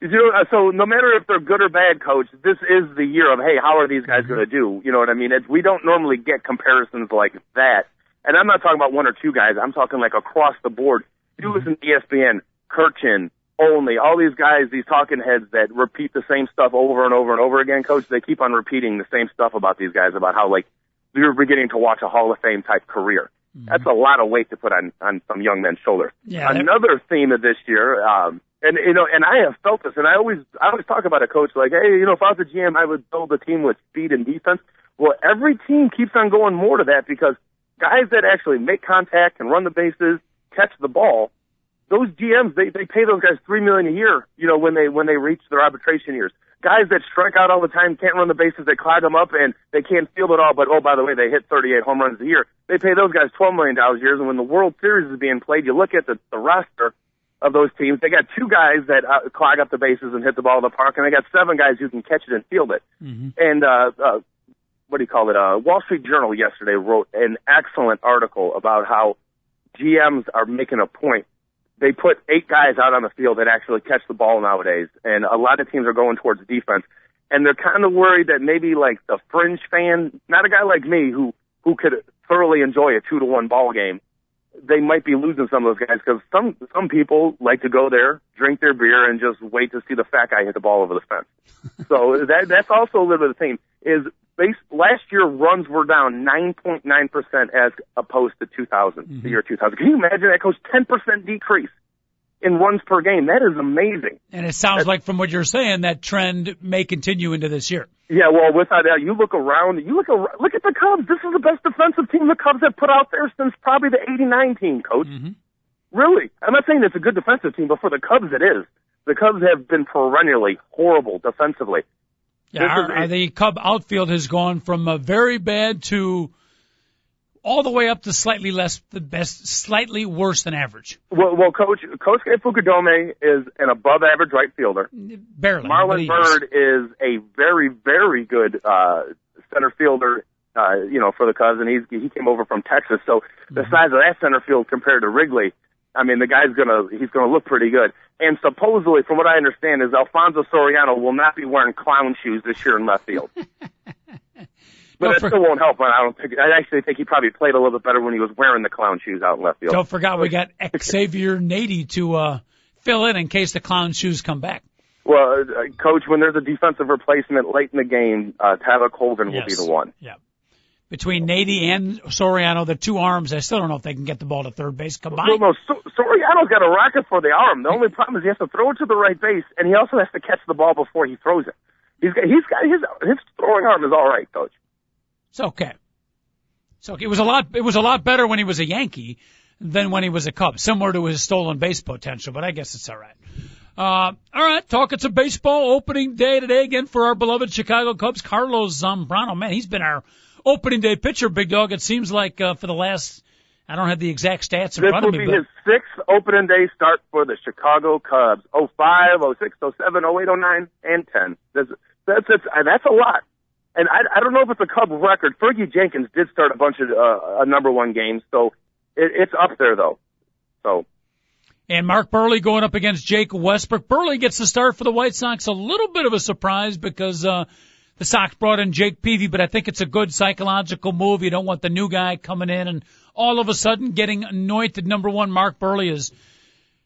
you know, uh, so no matter if they're good or bad, coach, this is the year of hey, how are these guys Mm-hmm. going to do? You know what I mean? It's, we don't normally get comparisons like that, and I'm not talking about one or two guys. I'm talking like across the board. You Mm-hmm. listen to ESPN, Kurkjian, only all these guys, these talking heads that repeat the same stuff over and over and over again. Coach, they keep on repeating the same stuff about these guys about how like you're beginning to watch a Hall of Fame type career. That's a lot of weight to put on on some young men's shoulders. Mm-hmm. Yeah, Another theme of this year, um, and you know, and I have felt this, and I always I always talk about a coach like, hey, you know, if I was a GM, I would build a team with speed and defense. Well, every team keeps on going more to that because guys that actually make contact and run the bases, catch the ball, those GMs they they pay those guys three million a year. You know, when they when they reach their arbitration years. Guys that strike out all the time, can't run the bases, they clog them up, and they can't field at all. But oh, by the way, they hit 38 home runs a year. They pay those guys 12 million dollars a year. And when the World Series is being played, you look at the, the roster of those teams. They got two guys that uh, clog up the bases and hit the ball in the park, and they got seven guys who can catch it and field it. And uh, uh, what do you call it? Uh, Wall Street Journal yesterday wrote an excellent article about how GMs are making a point. They put eight guys out on the field that actually catch the ball nowadays, and a lot of teams are going towards defense. And they're kind of worried that maybe like the fringe fan, not a guy like me who who could thoroughly enjoy a two to one ball game, they might be losing some of those guys because some some people like to go there, drink their beer, and just wait to see the fat guy hit the ball over the fence. <laughs> so that that's also a little bit of the theme. Is last year runs were down 9.9 percent as opposed to 2000, mm-hmm. the year 2000. Can you imagine that? Coach, 10 percent decrease in runs per game. That is amazing. And it sounds like from what you're saying that trend may continue into this year. Yeah, well, without doubt, you look around, you look around, look at the Cubs. This is the best defensive team the Cubs have put out there since probably the '89 team, Coach. Mm-hmm. Really, I'm not saying it's a good defensive team, but for the Cubs, it is. The Cubs have been perennially horrible defensively. Yeah, our, our- the Cub outfield has gone from a very bad to all the way up to slightly less, the best, slightly worse than average. Well, well, Coach Kosuke Fukudome is an above-average right fielder. Barely. Marlon he is. Is a very, very good uh, center fielder. Uh, you know, for the Cubs, and he's he came over from Texas. So the Mm-hmm. size of that center field compared to Wrigley, I mean, the guy's gonna he's gonna look pretty good. And supposedly, from what I understand, is Alfonso Soriano will not be wearing clown shoes this year in left field. <laughs> But it for- still won't help. I don't think. I actually think he probably played a little bit better when he was wearing the clown shoes out in left field. Don't forget we got <laughs> Xavier Nady to uh, fill in in case the clown shoes come back. Well, uh, coach, when there's a defensive replacement late in the game, uh, Tyler Colvin will be the one. Yeah. Between Nady and Soriano, the two arms, I still don't know if they can get the ball to third base Well, combined. no, so- Soriano's got a rocket for the arm. The only problem is he has to throw it to the right base, and he also has to catch the ball before he throws it. He's got, he's got his his throwing arm is all right, coach. It's okay. So it was a lot. It was a lot better when he was a Yankee than when he was a Cub, similar to his stolen base potential. But I guess it's all right. Uh, all right, talking some baseball opening day today again for our beloved Chicago Cubs. Carlos Zambrano, man, he's been our opening day pitcher, big dog. It seems like uh, for the last, I don't have the exact stats in this front of me. This will be his sixth opening day start for the Chicago Cubs. 05, 06, 07, 08, 09, and 10. That's that's that's, that's a lot. And I, I don't know if it's a Cub record. Fergie Jenkins did start a bunch of uh, a number one games, so it, it's up there though. So. And Mark Buehrle going up against Jake Westbrook. Buehrle gets the start for the White Sox. A little bit of a surprise because uh, the Sox brought in Jake Peavy, but I think it's a good psychological move. You don't want the new guy coming in and all of a sudden getting anointed number one. Mark Buehrle has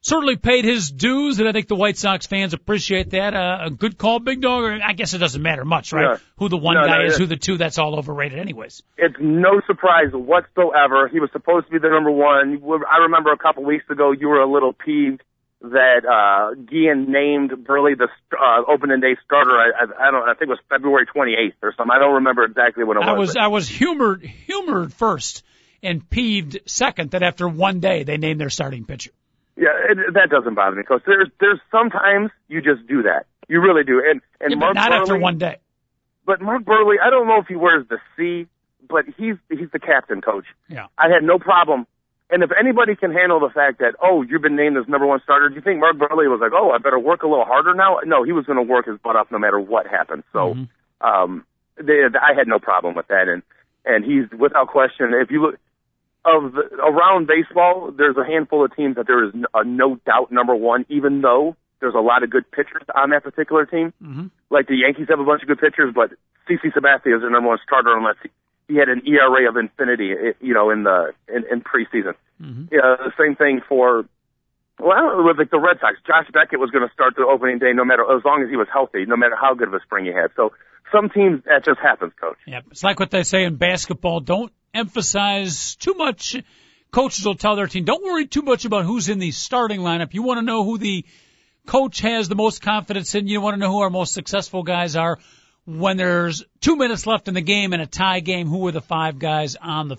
certainly paid his dues, and I think the White Sox fans appreciate that. Uh, a good call, big dog. Or I guess it doesn't matter much, right? Yeah. Who the one No, guy no, is, who the two. That's all overrated, anyways. It's no surprise whatsoever. He was supposed to be the number one. I remember a couple weeks ago you were a little peeved that uh Gian named Buehrle the uh, opening day starter. I, I, I don't. I think it was February 28th or something. I don't remember exactly when it I was. was I was humored humored first and peeved second that after one day they named their starting pitcher. Yeah, it, that doesn't bother me because there's there's sometimes you just do that. You really do. And and Yeah, but Mark not Buehrle, after one day. But Mark Buehrle, I don't know if he wears the C, but he's he's the captain coach. Yeah. I had no problem. And if anybody can handle the fact that oh you've been named as number one starter, do you think Mark Buehrle was like oh I better work a little harder now? No, he was going to work his butt off no matter what happened. So Mm-hmm. um, they, I had no problem with that. And and he's without question. If you look of the, around baseball, there's a handful of teams that there is a no doubt number one, even though there's a lot of good pitchers on that particular team. Mm-hmm. Like the Yankees have a bunch of good pitchers, but CC Sabathia is their number one starter unless he, had an ERA of infinity, eh, you know, in the in, in preseason. Mhm. Yeah, the same thing for well, with like the Red Sox. Josh Beckett was going to start the opening day, no matter as long as he was healthy, no matter how good of a spring he had. So some teams that just happens, coach. Yep. It's like what they say in basketball. Don't emphasize too much. Coaches will tell their team, don't worry too much about who's in the starting lineup. You want to know who the coach has the most confidence in. You want to know who our most successful guys are. When there's two minutes left in the game in a tie game, who are the five guys on the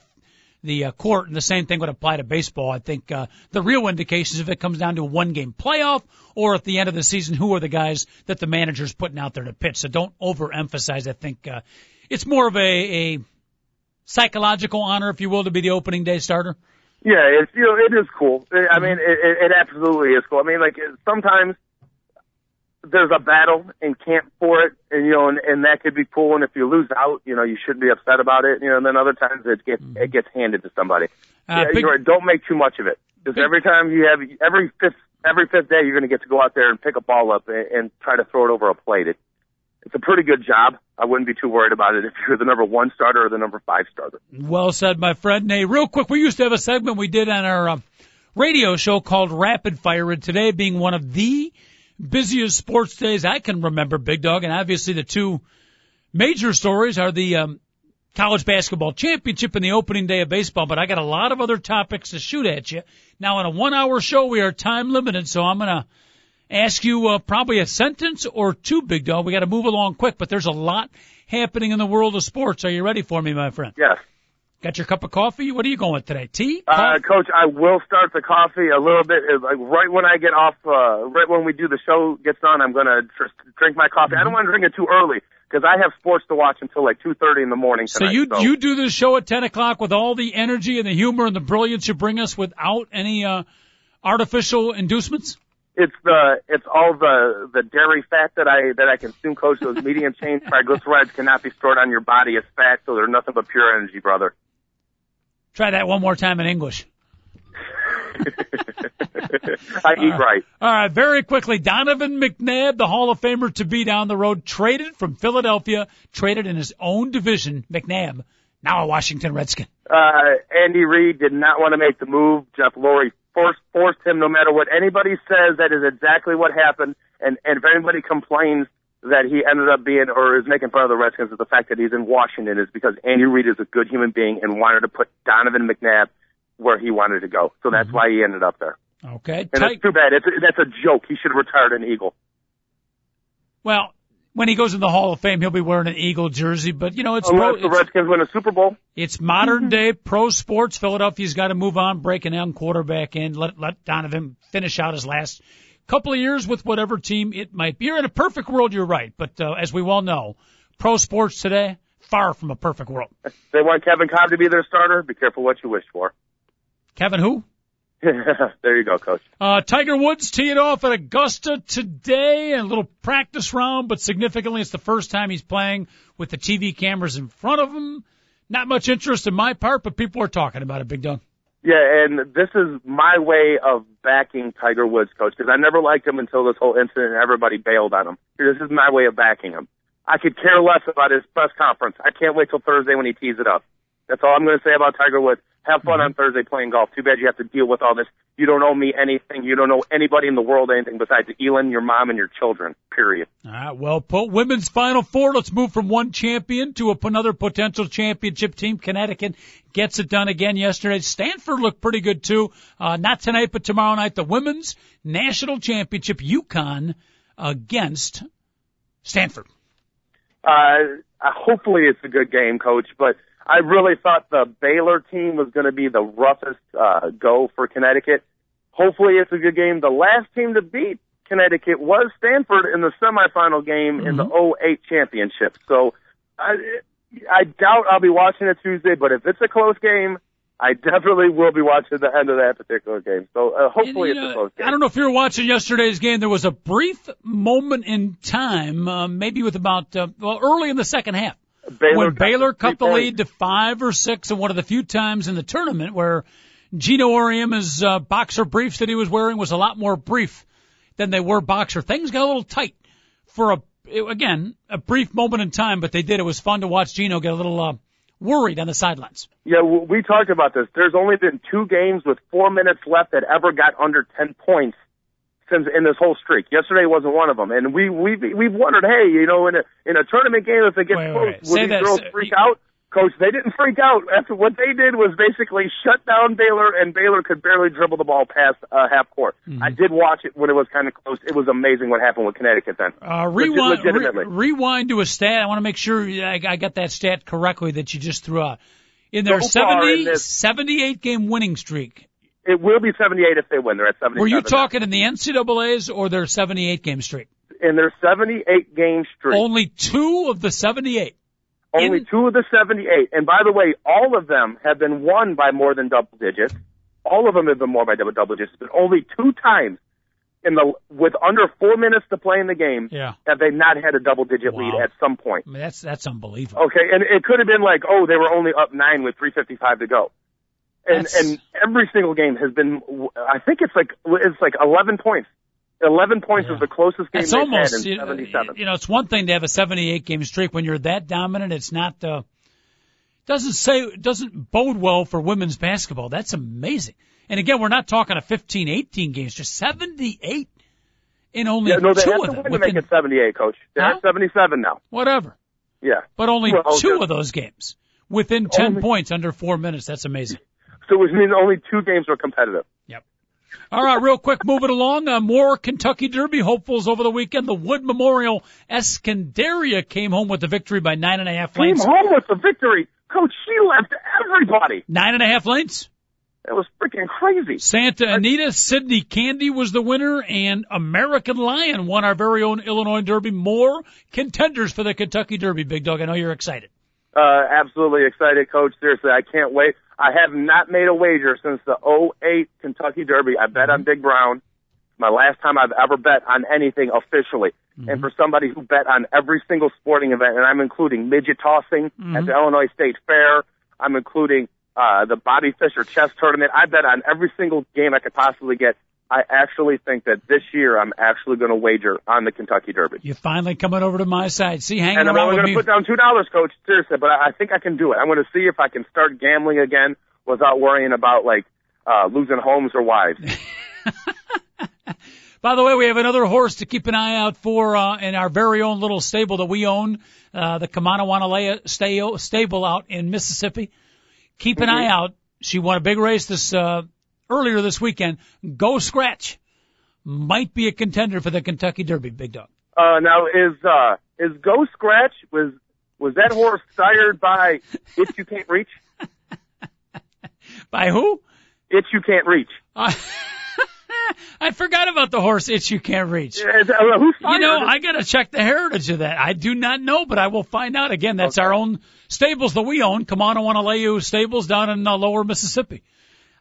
the uh, court? And the same thing would apply to baseball. I think uh, the real indications if it comes down to a one game playoff or at the end of the season, who are the guys that the manager's putting out there to pitch? So don't overemphasize. I think uh, it's more of a, a psychological honor, if you will, to be the opening day starter. Yeah, it's you know it is cool. I mean, it, it it absolutely is cool. I mean, like sometimes there's a battle in camp for it, and you know, and, and that could be cool. And if you lose out, you know, you shouldn't be upset about it. You know, and then other times it gets it gets handed to somebody. Uh, yeah, big- right. Don't make too much of it because every time you have every fifth every fifth day, you're going to get to go out there and pick a ball up and, and try to throw it over a plate. It, it's a pretty good job. I wouldn't be too worried about it if you're the number one starter or the number five starter. Well said, my friend. Hey, real quick, we used to have a segment we did on our uh, radio show called Rapid Fire, and today being one of the busiest sports days I can remember, Big Dog, and obviously the two major stories are the um, college basketball championship and the opening day of baseball. But I got a lot of other topics to shoot at you. Now, in a one-hour show, we are time limited, so I'm gonna ask you uh, probably a sentence or two, Big Dog. We got to move along quick, but there's a lot happening in the world of sports. Are you ready for me, my friend? Yes. Got your cup of coffee? What are you going with today? Tea? Uh, Coach, I will start the coffee a little bit. Like right when I get off, uh, right when we do the show gets on, I'm gonna tr- drink my coffee. I don't want to drink it too early because I have sports to watch until like 2:30 in the morning so tonight. you you do this show at 10 o'clock with all the energy and the humor and the brilliance you bring us without any uh, artificial inducements? it's the it's all the the dairy fat that I that I consume, Coach. Those <laughs> medium chain triglycerides cannot be stored on your body as fat, so they're nothing but pure energy, brother. Try that one more time in English. <laughs> I eat right. All right, very quickly. Donovan McNabb, the Hall of Famer to be down the road, traded from Philadelphia, traded in his own division. McNabb, now a Washington Redskin. Uh, Andy Reid did not want to make the move. Jeff Lurie forced forced him. No matter what anybody says, that is exactly what happened. And and if anybody complains that he ended up being or is making fun of the Redskins of the fact that he's in Washington is because Andy Reid is a good human being and wanted to put Donovan McNabb where he wanted to go. So that's mm-hmm. why he ended up there. Okay. And Tight. it's too bad. It's that's a joke. He should have retired an Eagle. Well, when he goes in the Hall of Fame, he'll be wearing an Eagle jersey, but you know, it's Unless pro, the it's, Redskins win a Super Bowl. it's modern mm-hmm. day pro sports. Philadelphia's got to move on, break an young quarterback in, let let Donovan finish out his last couple of years with whatever team it might be. You're in a perfect world, you're right. But uh, as we well know, pro sports today, far from a perfect world. They want Kevin Kolb to be their starter. Be careful what you wish for. Kevin who? <laughs> there you go, coach. Uh, Tiger Woods teeing off at Augusta today, a little practice round, but significantly, it's the first time he's playing with the TV cameras in front of him. Not much interest in my part, but people are talking about it, Big Dog. Yeah, and this is my way of backing Tiger Woods, coach, because I never liked him until this whole incident and everybody bailed on him. This is my way of backing him. I could care less about his press conference. I can't wait till Thursday when he tees it up. That's all I'm going to say about Tiger Woods. Have fun on Thursday playing golf. Too bad you have to deal with all this. You don't owe me anything. You don't owe anybody in the world anything besides Elin, your mom, and your children. Period. All right, well, put women's final four. Let's move from one champion to another potential championship team. Connecticut gets it done again yesterday. Stanford looked pretty good too. Uh, not tonight, but tomorrow night. The women's national championship, UConn against Stanford. Uh, hopefully it's a good game, coach, but I really thought the Baylor team was going to be the roughest uh, go for Connecticut. Hopefully, it's a good game. The last team to beat Connecticut was Stanford in the semifinal game mm-hmm. in the 08 mm-hmm. championship. So I, I doubt I'll be watching it Tuesday, but if it's a close game, I definitely will be watching the end of that particular game. So uh, hopefully and, it's know, a close game. I don't know if you were watching yesterday's game. There was a brief moment in time, uh, maybe with about uh, well early in the second half, Baylor when Baylor cut the lead to five or six, and one of the few times in the tournament where Geno Auriemma's uh, boxer briefs that he was wearing was a lot more brief than they were boxer. Things got a little tight for a again a brief moment in time, but they did. It was fun to watch Geno get a little uh, worried on the sidelines. Yeah, we talked about this. There's only been two games with four minutes left that ever got under ten points since in this whole streak. Yesterday wasn't one of them, and we we we've wondered, hey, you know, in a in a tournament game, if it gets wait, close, wait, will these that, girls freak out? Coach, they didn't freak out. That's what they did was basically shut down Baylor, and Baylor could barely dribble the ball past uh, half court. Mm-hmm. I did watch it when it was kind of close. It was amazing what happened with Connecticut then. Uh, rewind, re- rewind to a stat. I want to make sure I, I got that stat correctly that you just threw out. In their so 70, in this, 78 game winning streak, it will be 78 if they win. They're at 78. Were you talking in the NCAA's or their 78 game streak? In their 78 game streak. Only two of the 78. Only in... two of the 78. And by the way, all of them have been won by more than double digits. All of them have been more by double, double digits, but only two times in the with under four minutes to play in the game yeah. have they not had a double digit wow. lead at some point. I mean, that's that's unbelievable. Okay, and it could have been like, oh, they were only up nine with 3:55 to go and That's... and every single game has been. I think it's like it's like 11 points. 11 points yeah. is the closest game they've almost, had in 77. You know, it's one thing to have a 78 game streak when you're that dominant. It's not. Uh, doesn't say doesn't bode well for women's basketball. That's amazing. And again, we're not talking a 15, 18 games, just 78 in only yeah, no, they two have of to them. Win to make it 78, coach. They're huh? 77 now. Whatever. Yeah. But only well, two of those games within 10 only, points under four minutes. That's amazing. So it means only two games were competitive. Yep. All right, real quick, moving along. Uh, more Kentucky Derby hopefuls over the weekend. The Wood Memorial Eskendereya came home with the victory by nine and a half lanes. Came home with the victory. Coach, she left everybody. Nine and a half lanes. That was freaking crazy. Santa Anita, Sydney Candy was the winner, and American Lion won our very own Illinois Derby. More contenders for the Kentucky Derby, Big Dog. I know you're excited. Uh, absolutely excited, Coach. Seriously, I can't wait. I have not made a wager since the 08 Kentucky Derby. I bet mm-hmm. on Big Brown. My last time I've ever bet on anything officially. Mm-hmm. And for somebody who bet on every single sporting event, and I'm including midget tossing mm-hmm. at the Illinois State Fair, I'm including uh, the Bobby Fischer chess tournament. I bet on every single game I could possibly get. I actually think that this year I'm actually going to wager on the Kentucky Derby. You're finally coming over to my side. See, hanging and I'm only going to put down two dollars, Coach. Seriously, but I, I think I can do it. I'm going to see if I can start gambling again without worrying about like uh, losing homes or wives. <laughs> By the way, we have another horse to keep an eye out for uh, in our very own little stable that we own, uh, the Kamanawanalia stable out in Mississippi. Keep an mm-hmm. eye out. She won a big race this uh, earlier this weekend. Go Scratch might be a contender for the Kentucky Derby, Big Dog. Uh, now is uh, is Go Scratch was was that horse sired by Itch You Can't Reach? <laughs> by who? It You Can't Reach. Uh, <laughs> I forgot about the horse itch you can't reach. Yeah, uh, You know. I gotta check the heritage of that. I do not know, but I will find out. Again, that's our own stables that we own, Kamana Wanaleu Stables down in uh, Lower Mississippi.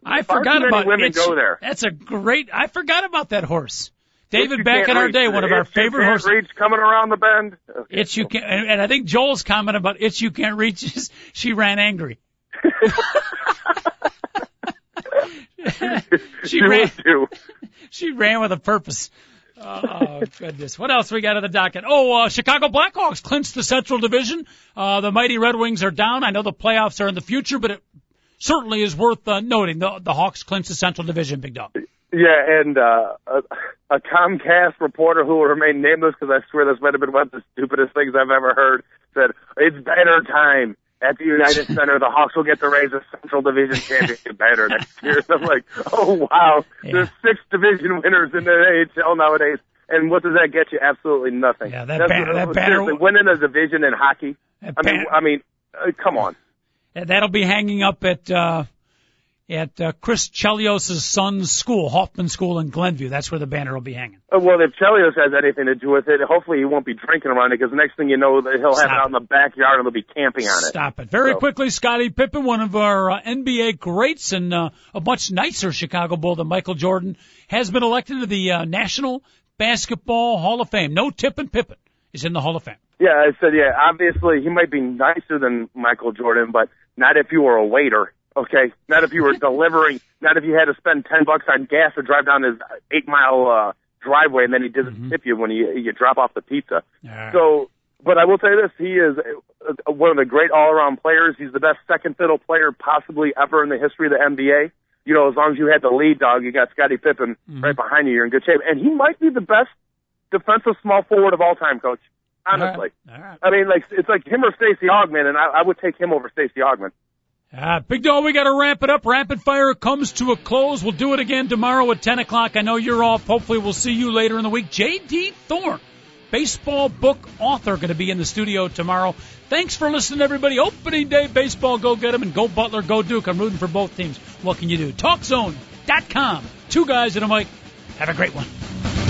I forgot about women Itch. go there. That's a great. I forgot about that horse. David, back in our reach. day, one of our Itch you favorite can't horses. Reach coming around the bend. Okay. <laughs> Itch you can't, and, and I think Joel's comment about it's you can't reach is <laughs> she ran angry. <laughs> she You ran. She ran with a purpose. Oh goodness! What else we got on the docket? Oh, uh, Chicago Blackhawks clinched the Central Division. Uh, the mighty Red Wings are down. I know the playoffs are in the future, but it certainly is worth uh, noting the the Hawks clinched the Central Division. Big dog. Yeah, and uh, a, a Comcast reporter who will remain nameless because I swear this might have been one of the stupidest things I've ever heard said, "It's banner time." At the United <laughs> Center, the Hawks will get to raise a Central Division championship banner next year. So <laughs> I'm like, oh wow, Yeah. there's six division winners in the AHL nowadays, and what does that get you? Absolutely nothing. Yeah, that That's ban- what- that banner- winning a division in hockey. I mean, ban- I mean, uh, come on. That'll be hanging up at uh, at uh, Chris Chelios' son's school, Hoffman School in Glenview. That's where the banner will be hanging. Uh, Well, if Chelios has anything to do with it, hopefully he won't be drinking around it because the next thing you know, he'll have Stop it out in the backyard and they'll be camping on it. Stop it. Very So- quickly, Scottie Pippen, one of our uh, NBA greats and uh, a much nicer Chicago Bull than Michael Jordan, has been elected to the uh, National Basketball Hall of Fame. No Tippin Pippen is in the Hall of Fame. Yeah, I said, yeah, obviously he might be nicer than Michael Jordan, but not if you were a waiter. Okay, not if you were <laughs> delivering, not if you had to spend ten bucks on gas to drive down his eight mile uh, driveway, and then he doesn't tip you when you you drop off the pizza. So, but I will you this: he is uh, one of the great all-around players. He's the best second fiddle player possibly ever in the history of the NBA. You know, as long as you had the lead dog, you got Scottie Pippen right behind you, you're in good shape. And he might be the best defensive small forward of all time, coach. Honestly, All right. I mean, like it's like him or Stacey Augmon, and I, I would take him over Stacey Augmon. Uh, Big Dog, we got to wrap it up. Rapid fire comes to a close. We'll do it again tomorrow at 10 o'clock. I know you're off. Hopefully, we'll see you later in the week. J.D. Thorne, baseball book author, going to be in the studio tomorrow. Thanks for listening, everybody. Opening day baseball. Go get 'em and go Butler, go Duke. I'm rooting for both teams. What can you do? TalkZone.com. Two guys and a mic. Have a great one.